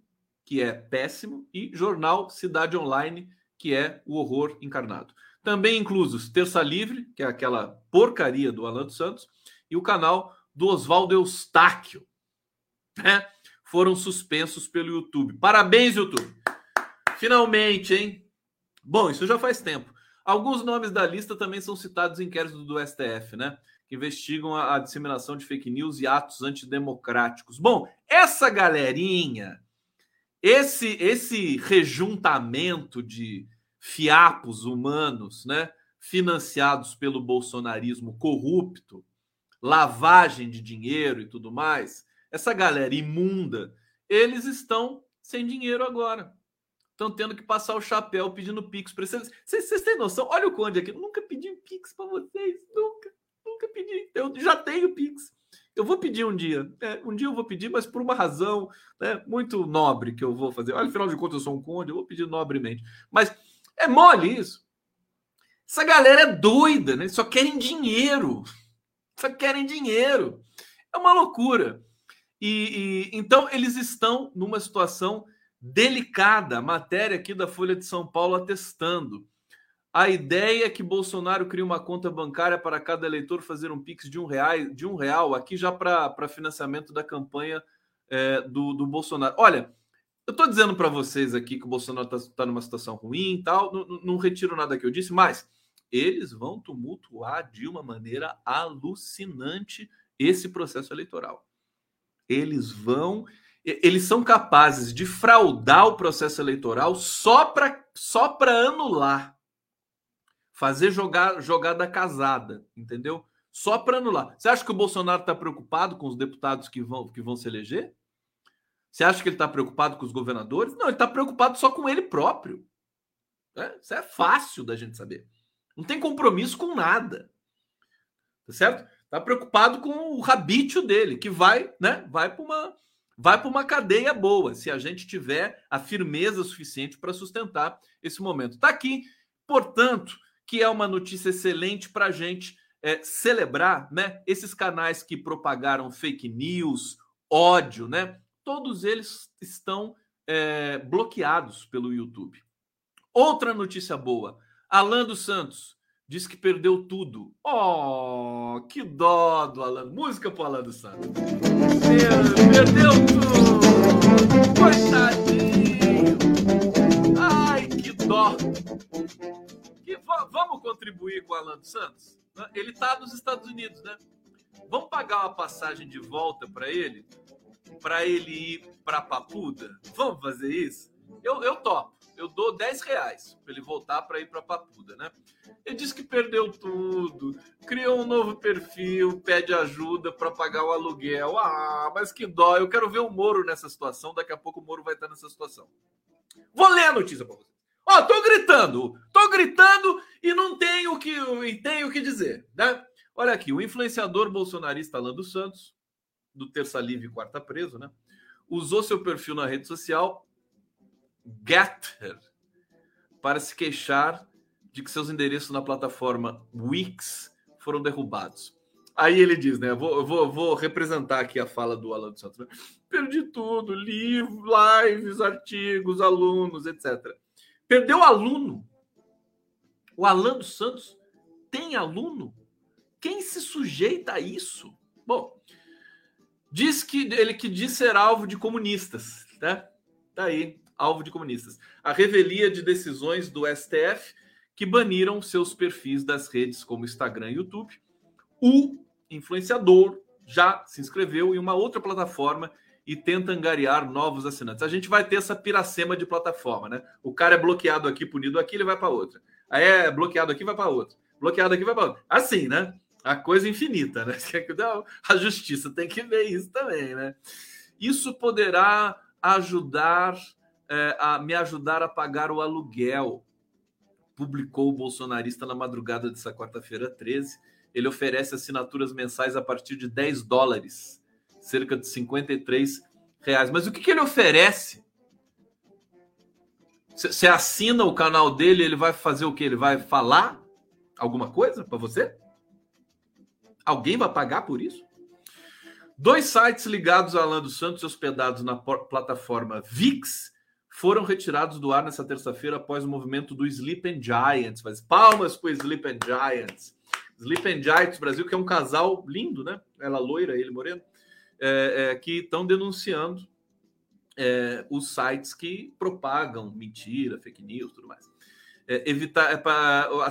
S2: que é péssimo. E Jornal Cidade Online, que é o horror encarnado. Também inclusos Terça Livre, que é aquela porcaria do Alan dos Santos, e o canal do Oswaldo Eustáquio, né? Foram suspensos pelo YouTube. Parabéns, YouTube! Finalmente, hein? Bom, isso já faz tempo. Alguns nomes da lista também são citados em inquéritos do STF, né? Que investigam a, a disseminação de fake news e atos antidemocráticos. Bom, essa galerinha esse esse rejuntamento de fiapos humanos, né, financiados pelo bolsonarismo corrupto, lavagem de dinheiro e tudo mais, essa galera imunda, eles estão sem dinheiro agora. Estão tendo que passar o chapéu pedindo pix para vocês. Vocês têm noção? Olha o Conde aqui. nunca pedi pix para vocês. Nunca. Nunca pedi. Eu já tenho pix. Eu vou pedir um dia. É, um dia eu vou pedir, mas por uma razão né, muito nobre que eu vou fazer. Olha, afinal de contas, eu sou um conde, eu vou pedir nobremente. Mas é mole isso. Essa galera é doida, né? Só querem dinheiro. Só querem dinheiro. É uma loucura. E, e então eles estão numa situação delicada. Matéria aqui da Folha de São Paulo atestando. A ideia é que Bolsonaro crie uma conta bancária para cada eleitor fazer um pix de um real, de um real aqui já para financiamento da campanha é, do, do Bolsonaro. Olha, eu estou dizendo para vocês aqui que o Bolsonaro está tá numa situação ruim e tal, não, não retiro nada que eu disse, mas eles vão tumultuar de uma maneira alucinante esse processo eleitoral. Eles vão, eles são capazes de fraudar o processo eleitoral só para só anular fazer jogar, jogada casada, entendeu? Só para anular. Você acha que o Bolsonaro está preocupado com os deputados que vão, que vão se eleger? Você acha que ele está preocupado com os governadores? Não, ele está preocupado só com ele próprio. É, isso é fácil da gente saber. Não tem compromisso com nada. Tá certo? Está preocupado com o rabítio dele, que vai, né? Vai para uma vai para uma cadeia boa, se a gente tiver a firmeza suficiente para sustentar esse momento. Está aqui, portanto, que é uma notícia excelente para a gente é, celebrar, né? Esses canais que propagaram fake news, ódio, né? Todos eles estão é, bloqueados pelo YouTube. Outra notícia boa: Alan dos Santos diz que perdeu tudo. Oh, que dó do Alan. Música pro Alan dos Santos. Perdeu tudo. Coitadinho. Ai, que dó vamos contribuir com o Alan Santos? Ele está nos Estados Unidos, né? Vamos pagar uma passagem de volta para ele? Para ele ir para Papuda? Vamos fazer isso? Eu, eu topo. Eu dou 10 reais para ele voltar para ir para Papuda, né? Ele disse que perdeu tudo, criou um novo perfil, pede ajuda para pagar o aluguel. Ah, mas que dó. Eu quero ver o Moro nessa situação. Daqui a pouco o Moro vai estar nessa situação. Vou ler a notícia para você. Ó, tô gritando, tô gritando e não tenho que e tenho que dizer, né? Olha aqui, o influenciador bolsonarista Alan dos Santos, do Terça Livre Quarta Preso, né? Usou seu perfil na rede social Getter para se queixar de que seus endereços na plataforma Wix foram derrubados. Aí ele diz, né? Vou, vou, vou representar aqui a fala do Alan dos Santos. Né? Perdi tudo, livros, lives, artigos, alunos, etc. Perdeu aluno. O Alan dos Santos tem aluno? Quem se sujeita a isso? Bom, diz que ele que diz ser alvo de comunistas, né? Tá aí, alvo de comunistas. A revelia de decisões do STF que baniram seus perfis das redes como Instagram e YouTube. O influenciador já se inscreveu em uma outra plataforma e tenta angariar novos assinantes. A gente vai ter essa piracema de plataforma, né? O cara é bloqueado aqui, punido aqui, ele vai para outra. Aí é bloqueado aqui, vai para outra. Bloqueado aqui, vai para outra. Assim, né? A coisa infinita, né? A justiça tem que ver isso também, né? Isso poderá ajudar, é, a me ajudar a pagar o aluguel, publicou o bolsonarista na madrugada dessa quarta-feira 13. Ele oferece assinaturas mensais a partir de 10 dólares cerca de 53 reais. Mas o que, que ele oferece? Você assina o canal dele, ele vai fazer o que? Ele vai falar alguma coisa para você? Alguém vai pagar por isso? Dois sites ligados a Alan dos Santos hospedados na plataforma VIX foram retirados do ar nessa terça-feira após o movimento do Sleep and Giants. Mas palmas para o Sleep and Giants. Sleep and Giants Brasil, que é um casal lindo, né? Ela loira, ele moreno é, é, que estão denunciando é, os sites que propagam mentira, fake news, tudo mais. É, evitar, é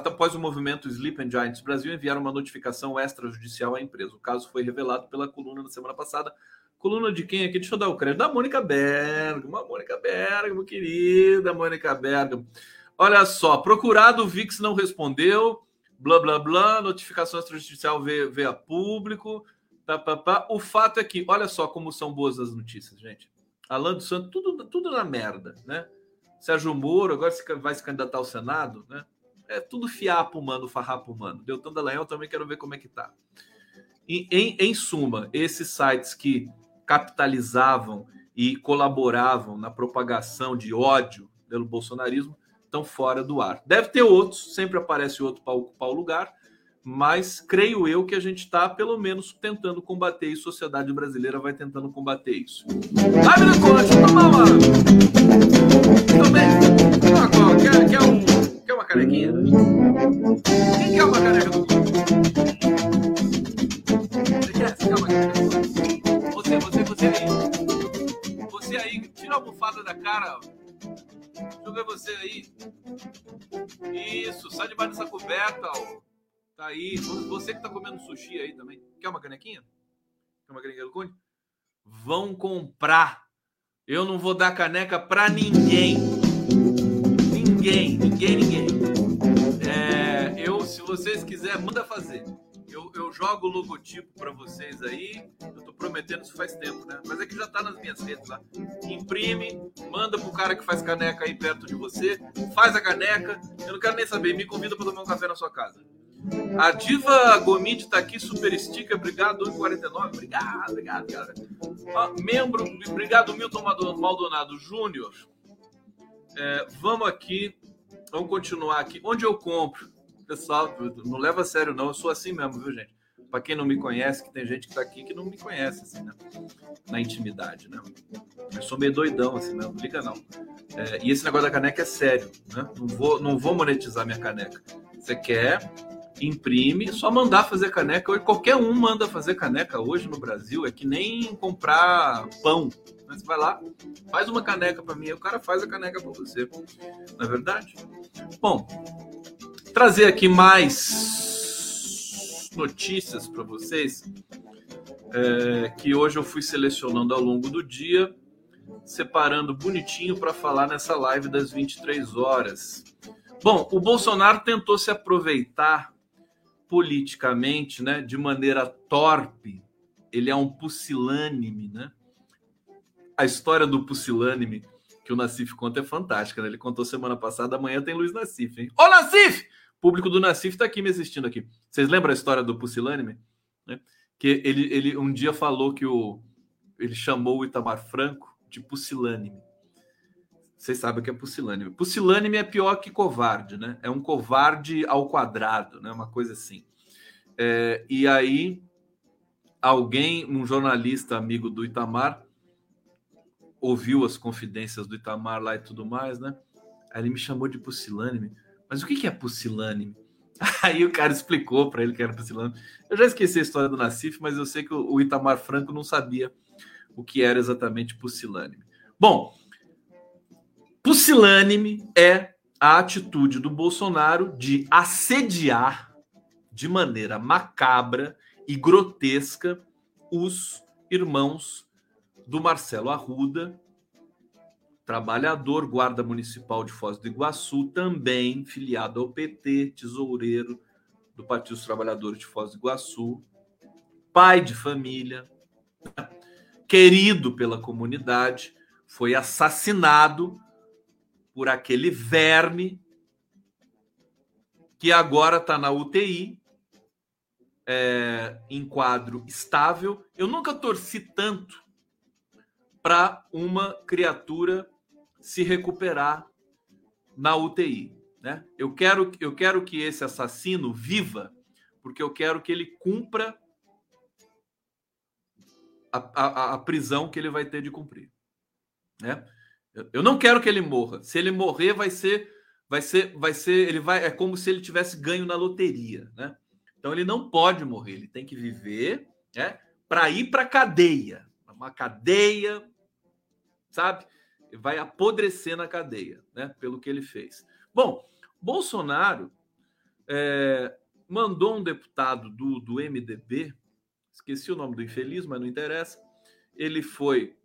S2: após o movimento Sleep and Giants Brasil enviaram uma notificação extrajudicial à empresa. O caso foi revelado pela coluna na semana passada. Coluna de quem aqui? Deixa eu dar o crédito. Da Mônica Bergamo. Uma Mônica Bergamo, querida Mônica Bergamo. Olha só, procurado, o VIX não respondeu, blá, blá, blá, notificação extrajudicial veio, veio a público, Pá. O fato é que, olha só como são boas as notícias, gente. Alan dos Santos, tudo, tudo na merda, né? Sérgio Moro, agora vai se candidatar ao Senado, né? É tudo fiapo humano, farrapo humano. Deltan Dallagnol também quero ver como é que tá. Em, em suma, esses sites que capitalizavam e colaboravam na propagação de ódio pelo bolsonarismo estão fora do ar. Deve ter outros, sempre aparece outro para ocupar o lugar, mas creio eu que a gente está, pelo menos, tentando combater isso. A sociedade brasileira vai tentando combater isso. Vai, menino Conte, toma uma. Também. Quer, quer, um, quer uma canequinha? Quem quer uma caneca do Você quer? Você quer uma caneca Você, você, você aí. Você aí, tira a almofada da cara. Deixa eu ver você aí. Isso, sai debaixo dessa coberta, ó. Tá aí. Você que tá comendo sushi aí também. Quer uma canequinha? Quer uma canequinha do Conde? Vão comprar. Eu não vou dar caneca para ninguém. Ninguém, ninguém, ninguém. É, eu, se vocês quiserem, manda fazer. Eu, eu jogo o logotipo para vocês aí. Eu tô prometendo isso faz tempo, né? Mas é que já tá nas minhas redes lá. Imprime, manda pro cara que faz caneca aí perto de você. Faz a caneca. Eu não quero nem saber. Me convida para tomar um café na sua casa. A diva Gomide tá aqui, super sticker, obrigado, 1,49. Obrigado, obrigado, cara. Ah, membro, obrigado, Milton Maldonado Júnior. É, vamos aqui, vamos continuar aqui. Onde eu compro? Pessoal, não leva a sério, não. Eu sou assim mesmo, viu, gente? Para quem não me conhece, que tem gente que tá aqui que não me conhece, assim, né? Na intimidade, né? Eu sou meio doidão, assim, não liga não. É, e esse negócio da caneca é sério, né? Não vou, não vou monetizar minha caneca. Você quer, imprime, só mandar fazer caneca. Hoje, qualquer um manda fazer caneca hoje no Brasil, é que nem comprar pão. Você vai lá, faz uma caneca para mim, o cara faz a caneca para você. Não é verdade? Bom, trazer aqui mais notícias para vocês é, que hoje eu fui selecionando ao longo do dia, separando bonitinho para falar nessa live das 23 horas. Bom, o Bolsonaro tentou se aproveitar politicamente, né, de maneira torpe. Ele é um pusilânime, né? A história do pusilânime que o Nassif conta é fantástica, né? Ele contou semana passada, amanhã tem Luiz Nassif, hein? Ô Nassif! O público do Nassif está aqui me assistindo aqui. Vocês lembram a história do pusilânime? Né? Que ele, ele um dia falou que o ele chamou o Itamar Franco de pusilânime. Vocês sabem que é pusilânime. Pusilânime é pior que covarde, né? É um covarde ao quadrado, né? Uma coisa assim. É, e aí, alguém, um jornalista amigo do Itamar, ouviu as confidências do Itamar lá e tudo mais, né? Aí ele me chamou de pusilânime. Mas o que é pusilânime? Aí o cara explicou para ele que era pusilânime. Eu já esqueci a história do Nassif, mas eu sei que o Itamar Franco não sabia o que era exatamente pusilânime. Bom, Pusilânime é a atitude do Bolsonaro de assediar de maneira macabra e grotesca os irmãos do Marcelo Arruda, trabalhador, guarda municipal de Foz do Iguaçu, também filiado ao PT, tesoureiro do Partido dos Trabalhadores de Foz do Iguaçu, pai de família, querido pela comunidade, foi assassinado por aquele verme que agora está na UTI, é, em quadro estável. Eu nunca torci tanto para uma criatura se recuperar na UTI. Né? Eu, quero, eu quero que esse assassino viva, porque eu quero que ele cumpra a, a, a prisão que ele vai ter de cumprir. Né? Eu não quero que ele morra. Se ele morrer, vai ser, vai ser, vai ser, ele vai, é como se ele tivesse ganho na loteria, né? Então ele não pode morrer, ele tem que viver, né? Para ir para cadeia, uma cadeia, sabe? Vai apodrecer na cadeia, né? Pelo que ele fez. Bom, Bolsonaro é, mandou um deputado do, do MDB, esqueci o nome do infeliz, mas não interessa. Ele foi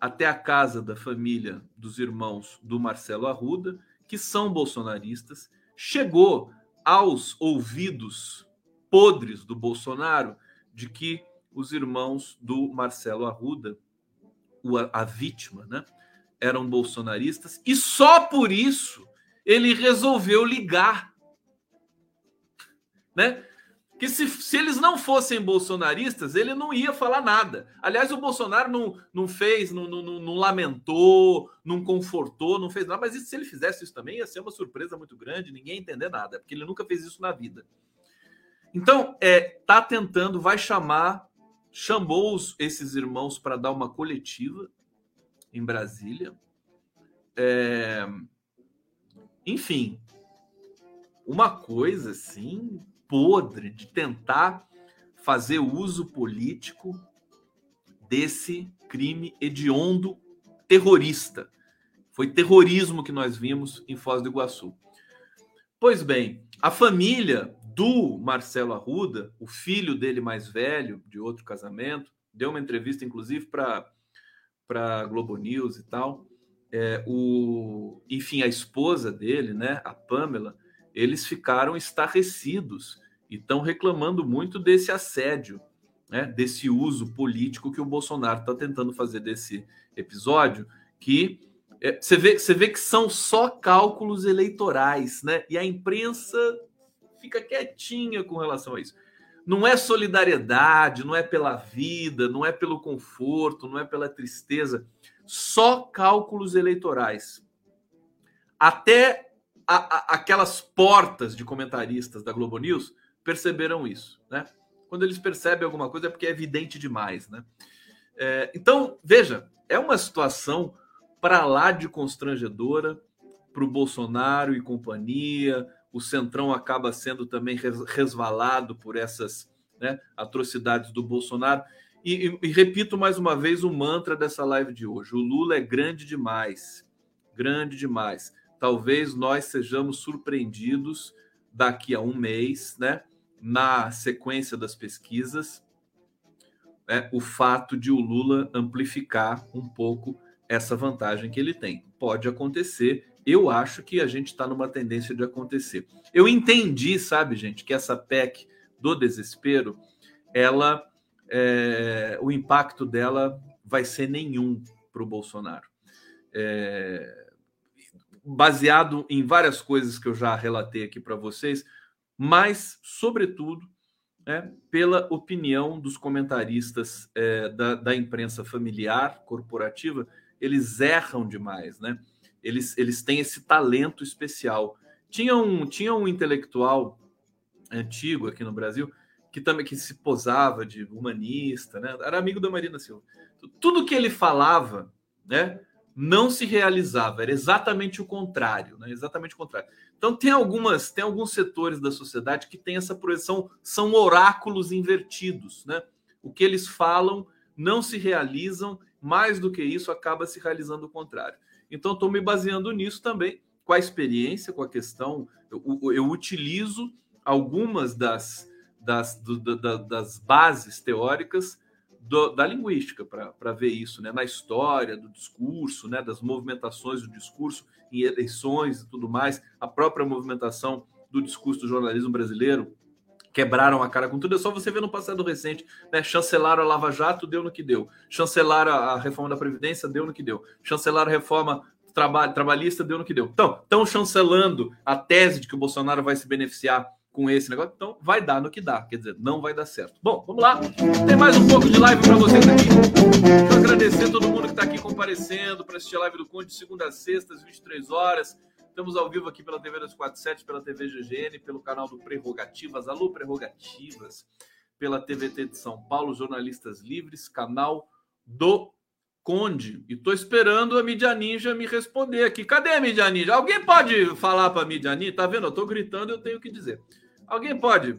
S2: até a casa da família dos irmãos do Marcelo Arruda, que são bolsonaristas, chegou aos ouvidos podres do Bolsonaro de que os irmãos do Marcelo Arruda, a vítima, né, eram bolsonaristas, e só por isso ele resolveu ligar, né? Que se, se eles não fossem bolsonaristas, ele não ia falar nada. Aliás, o Bolsonaro não, não fez, não, não, não lamentou, não confortou, não fez nada. Mas se ele fizesse isso também, ia ser uma surpresa muito grande, ninguém ia entender nada, porque ele nunca fez isso na vida. Então, é, tá tentando, vai chamar, chamou os, esses irmãos para dar uma coletiva em Brasília. É, enfim, uma coisa assim podre de tentar fazer uso político desse crime hediondo terrorista. Foi terrorismo que nós vimos em Foz do Iguaçu. Pois bem, a família do Marcelo Arruda, o filho dele mais velho, de outro casamento, deu uma entrevista, inclusive, para a Globo News e tal. É, o, enfim, a esposa dele, né, a Pamela, eles ficaram estarrecidos e estão reclamando muito desse assédio, né, desse uso político que o Bolsonaro está tentando fazer desse episódio, que é, você, vê, você vê que são só cálculos eleitorais, né? E a imprensa fica quietinha com relação a isso. Não é solidariedade, não é pela vida, não é pelo conforto, não é pela tristeza, só cálculos eleitorais. Até a, a, aquelas portas de comentaristas da Globo News perceberam isso, né? Quando eles percebem alguma coisa é porque é evidente demais, né? É, então, veja, é uma situação para lá de constrangedora para o Bolsonaro e companhia. O Centrão acaba sendo também resvalado por essas né, atrocidades do Bolsonaro. E, e, e, repito mais uma vez o mantra dessa live de hoje: o Lula é grande demais, grande demais talvez nós sejamos surpreendidos daqui a um mês, né, na sequência das pesquisas, é, o fato de o Lula amplificar um pouco essa vantagem que ele tem. Pode acontecer, eu acho que a gente está numa tendência de acontecer. Eu entendi, sabe, gente, que essa PEC do desespero, ela, é, o impacto dela vai ser nenhum para o Bolsonaro. É, baseado em várias coisas que eu já relatei aqui para vocês, mas, sobretudo, é, pela opinião dos comentaristas é, da, da, imprensa familiar, corporativa, eles erram demais, né? Eles, eles têm esse talento especial. Tinha um, tinha um intelectual antigo aqui no Brasil que também que se posava de humanista, né? Era amigo da Marina Silva. Tudo que ele falava, né? Não se realizava, era exatamente o contrário, né? Exatamente o contrário. Então tem algumas, tem alguns setores da sociedade que têm essa projeção, são oráculos invertidos, né? O que eles falam não se realizam, mais do que isso acaba se realizando o contrário. Então estou me baseando nisso também. com a experiência, com a questão, eu, eu utilizo algumas das, das, do, da, das bases teóricas do, da linguística para ver isso, né? na história do discurso, né? das movimentações do discurso em eleições e tudo mais, a própria movimentação do discurso do jornalismo brasileiro, quebraram a cara com tudo. É só você ver no passado recente, né? Chancelaram a Lava Jato, deu no que deu. Chancelaram a reforma da Previdência, deu no que deu. Chancelaram a reforma trabalhista, deu no que deu. Então, estão chancelando a tese de que o Bolsonaro vai se beneficiar com esse negócio, então vai dar no que dá, quer dizer, não vai dar certo. Bom, vamos lá, tem mais um pouco de live para vocês aqui. Quero agradecer a todo mundo que está aqui comparecendo para assistir a live do Conde de segunda a sexta, às 23 horas. Estamos ao vivo aqui pela TV 247, pela TV GGN, pelo canal do Prerrogativas, Alô Prerrogativas, pela TVT de São Paulo, Jornalistas Livres, canal do Conde. E tô esperando a Mídia Ninja me responder aqui. Cadê a Mídia Ninja? Alguém pode falar para a Mídia Ninja? Tá vendo? Eu tô gritando, eu tenho que dizer. Alguém pode?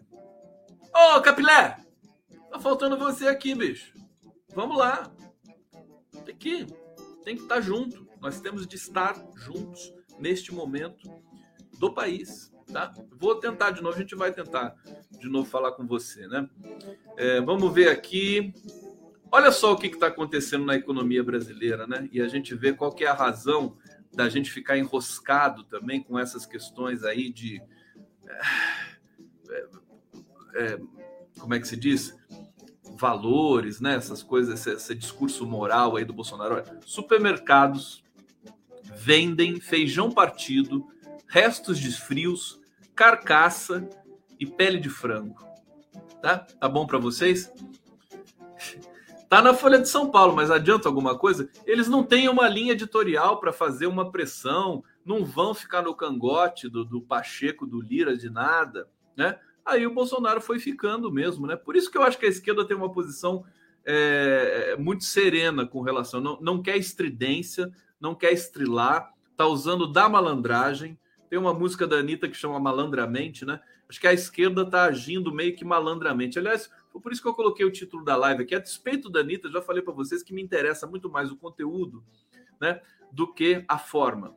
S2: Ô, Capilé! Tá faltando você aqui, bicho. Vamos lá. Tem que, tem que estar junto. Nós temos de estar juntos neste momento do país, tá? Vou tentar de novo, a gente vai tentar de novo falar com você, né? É, vamos ver aqui. Olha só o que está acontecendo na economia brasileira, né? E a gente vê qual que é a razão da gente ficar enroscado também com essas questões aí de. É, como é que se diz? Valores, né? Essas coisas, esse, esse discurso moral aí do Bolsonaro. Olha, supermercados vendem feijão partido, restos de frios, carcaça e pele de frango. Tá? Tá bom para vocês? Tá na Folha de São Paulo, mas adianta alguma coisa? Eles não têm uma linha editorial para fazer uma pressão, não vão ficar no cangote do, do Pacheco, do Lira, de nada, né? Aí o Bolsonaro foi ficando mesmo, né? Por isso que eu acho que a esquerda tem uma posição é, muito serena com relação, não, não quer estridência, não quer estrilar, tá usando da malandragem. Tem uma música da Anitta que chama Malandramente, né? Acho que a esquerda tá agindo meio que malandramente. Aliás, foi por isso que eu coloquei o título da live aqui. A despeito da Anitta, já falei para vocês que me interessa muito mais o conteúdo, né? Do que a forma,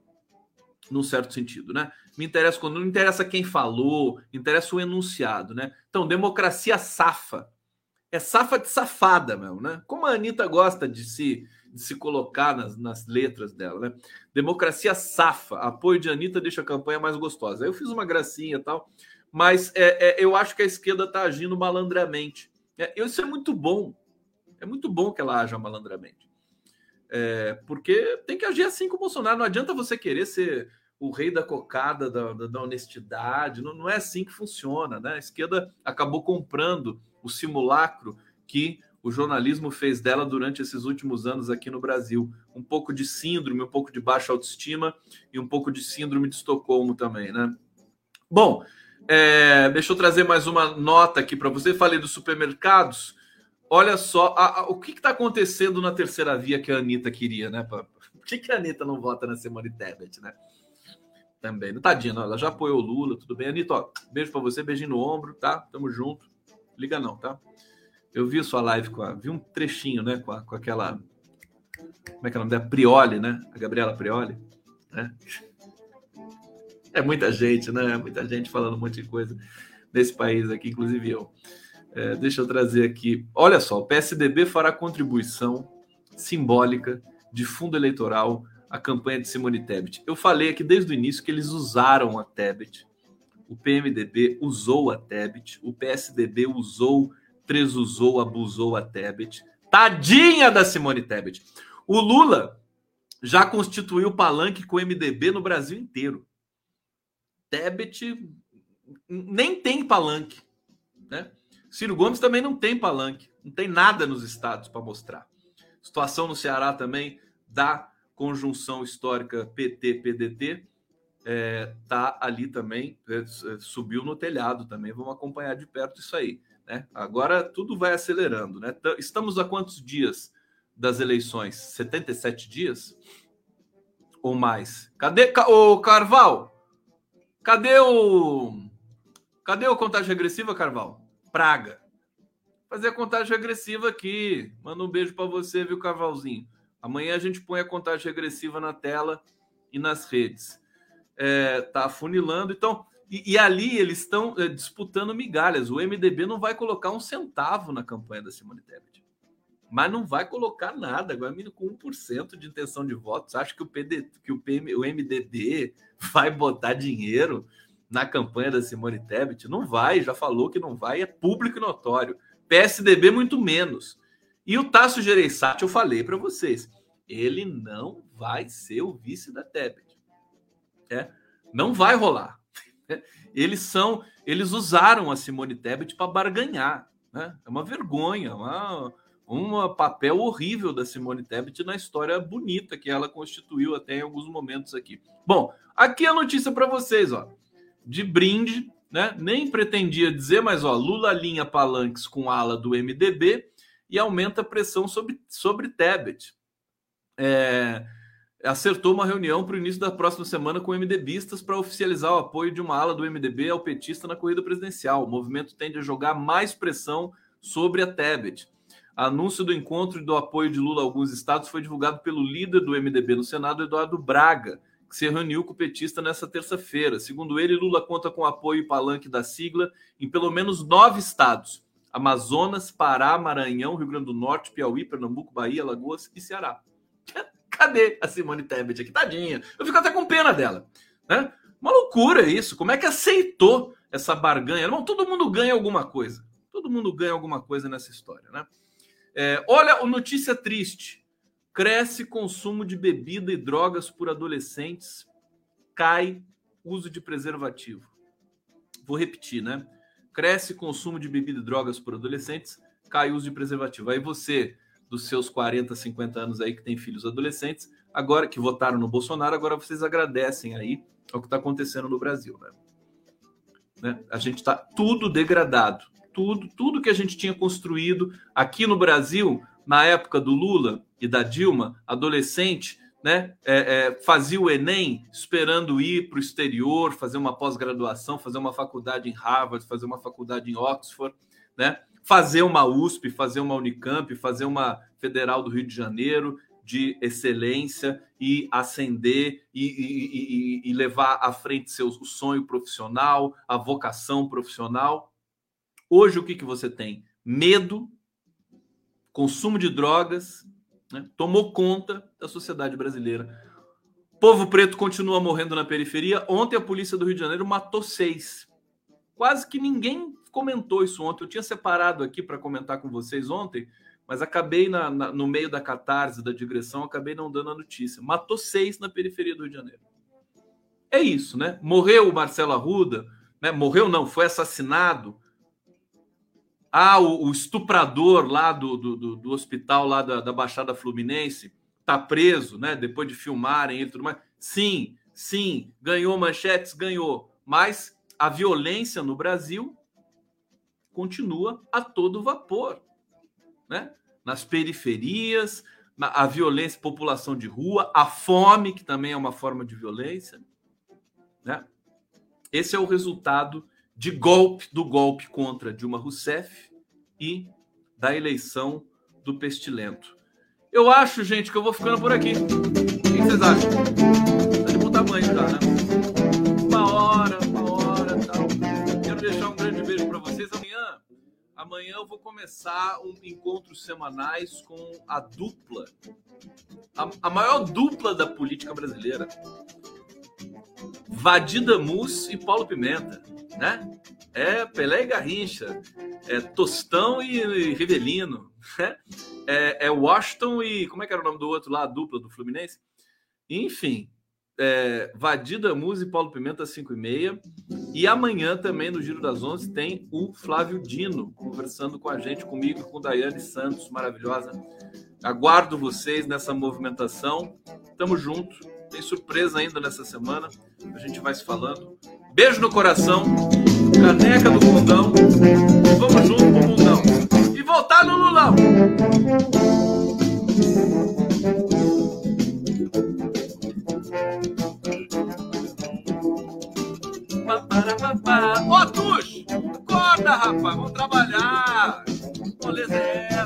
S2: num certo sentido, né? Me interessa quando não interessa quem falou, interessa o enunciado, né? Então, democracia safa. É safa de safada mesmo, né? Como a Anitta gosta de se de se colocar nas, nas letras dela, né? Democracia safa, apoio de Anitta deixa a campanha mais gostosa. Eu fiz uma gracinha e tal, mas é, é, eu acho que a esquerda está agindo malandramente. É, isso é muito bom. É muito bom que ela haja malandramente. É, porque tem que agir assim com o Bolsonaro. Não adianta você querer ser o rei da cocada, da, da, da honestidade. Não, não, é assim que funciona. Né? A esquerda acabou comprando o simulacro que o jornalismo fez dela durante esses últimos anos aqui no Brasil. Um pouco de síndrome, um pouco de baixa autoestima e um pouco de síndrome de Estocolmo também, né? Bom, é, deixa eu trazer mais uma nota aqui para você. Falei dos supermercados. Olha só a, a, o que está acontecendo na terceira via que a Anitta queria, né? Por que, que a Anitta não vota na Simone Tebet, né? Também. Tadinha, ela já apoiou o Lula, tudo bem. Anitta, ó, beijo para você, beijinho no ombro, tá? Tamo junto. Liga não, tá? Eu vi sua live com a. Vi um trechinho, né? Com, a, com aquela. Como é que é o nome dela? Prioli, né? A Gabriela Prioli. Né? É muita gente, né? Muita gente falando um monte de coisa nesse país aqui, inclusive eu. É, deixa eu trazer aqui. Olha só, o PSDB fará contribuição simbólica de fundo eleitoral à campanha de Simone Tebet. Eu falei aqui desde o início que eles usaram a Tebet. O PMDB usou a Tebet, o PSDB usou presusou, abusou a Tebet. Tadinha da Simone Tebet. O Lula já constituiu palanque com o MDB no Brasil inteiro. Tebet nem tem palanque, né? Ciro Gomes também não tem palanque, não tem nada nos estados para mostrar. Situação no Ceará também da conjunção histórica PT-PDT é, tá ali também, é, subiu no telhado também. Vamos acompanhar de perto isso aí. Né? Agora tudo vai acelerando. Né? Estamos a quantos dias das eleições? 77 dias? Ou mais? Cadê o Carval? Cadê o. Cadê o contagem regressiva, Carval? Praga. Fazer a contagem regressiva aqui. Manda um beijo para você, viu, Carvalzinho? Amanhã a gente põe a contagem regressiva na tela e nas redes. é, tá afunilando. Então, e, e ali eles estão é, disputando migalhas. O MDB não vai colocar um centavo na campanha da Simone Tebet. Mas não vai colocar nada. Agora, com 1% de intenção de votos, acha que o, PD, que o, PM, o MDB vai botar dinheiro na campanha da Simone Tebet? Não vai, já falou que não vai, é público e notório. PSDB, muito menos. E o Tasso Gereissati, eu falei para vocês, ele não vai ser o vice da Tebet. É, não vai rolar. Eles são, eles usaram a Simone Tebet para barganhar. Né? É uma vergonha, uma, um papel horrível da Simone Tebet na história bonita que ela constituiu até em alguns momentos aqui. Bom, aqui a notícia para vocês, ó, de brinde, né? Nem pretendia dizer, mas ó, Lula alinha palanques com ala do MDB e aumenta a pressão sobre, sobre Tebet. É, acertou uma reunião para o início da próxima semana com MDBistas para oficializar o apoio de uma ala do MDB ao petista na corrida presidencial. O movimento tende a jogar mais pressão sobre a Tebet. Anúncio do encontro e do apoio de Lula a alguns estados foi divulgado pelo líder do MDB no Senado, Eduardo Braga, se reuniu com o petista nessa terça-feira. Segundo ele, Lula conta com apoio e palanque da sigla em pelo menos nove estados: Amazonas, Pará, Maranhão, Rio Grande do Norte, Piauí, Pernambuco, Bahia, Alagoas e Ceará. Cadê a Simone Tebet aqui? Tadinha. Eu fico até com pena dela. Né? Uma loucura isso. Como é que aceitou essa barganha? Irmão, todo mundo ganha alguma coisa. Todo mundo ganha alguma coisa nessa história, né? É, olha, notícia triste. Cresce consumo de bebida e drogas por adolescentes. Cai uso de preservativo. Vou repetir, né? Cresce consumo de bebida e drogas por adolescentes. Cai uso de preservativo. Aí você dos seus 40, 50 anos aí que tem filhos adolescentes, agora que votaram no Bolsonaro, agora vocês agradecem aí ao que está acontecendo no Brasil, né? né? A gente está tudo degradado, tudo, tudo que a gente tinha construído aqui no Brasil na época do Lula e da Dilma, adolescente, né, é, é, fazia o Enem esperando ir para o exterior, fazer uma pós-graduação, fazer uma faculdade em Harvard, fazer uma faculdade em Oxford, né? fazer uma USP, fazer uma Unicamp, fazer uma Federal do Rio de Janeiro de excelência e ascender e, e, e, e levar à frente seu, o sonho profissional, a vocação profissional. Hoje, o que, que você tem? Medo, consumo de drogas, né? tomou conta da sociedade brasileira. Povo preto continua morrendo na periferia. Ontem, a polícia do Rio de Janeiro matou seis. Quase que ninguém comentou isso ontem. Eu tinha separado aqui para comentar com vocês ontem, mas acabei na, na, no meio da catarse, da digressão, acabei não dando a notícia. Matou seis na periferia do Rio de Janeiro. É isso, né? Morreu o Marcelo Arruda, né? Morreu não, foi assassinado. Ah, o, o estuprador lá do, do, do, hospital lá da, da, Baixada Fluminense tá preso, né? Depois de filmarem ele tudo mais. Sim, sim, ganhou manchetes, ganhou. Mas a violência no Brasil continua a todo vapor, né? Nas periferias, a violência, população de rua, a fome, que também é uma forma de violência, né? Esse é o resultado de golpe do golpe contra Dilma Rousseff e da eleição do Pestilento. Eu acho, gente, que eu vou ficando por aqui. O que vocês acham? Tá de bom tamanho já, né? Uma hora, uma hora tal. Quero deixar um grande beijo para vocês. Amanhã eu vou começar um encontros semanais com a dupla, a, a maior dupla da política brasileira, Vadida Mus e Paulo Pimenta, né? É Pelé e Garrincha, é Tostão e, e Rivelino, né? É, é Washington e como é que era o nome do outro lá, a dupla do Fluminense? Enfim, é, Vadida Muse e Paulo Pimenta, 5 e meia. E amanhã também, no Giro das Onze, tem o Flávio Dino conversando com a gente, comigo, com Daiane Santos, maravilhosa. Aguardo vocês nessa movimentação. Tamo junto. Tem surpresa ainda nessa semana. A gente vai se falando. Beijo no coração. Caneca do Mundão. Vamos junto pro Mundão. E voltar no Lulão. Ô, Tux, acorda, rapaz, vamos trabalhar. Moleza?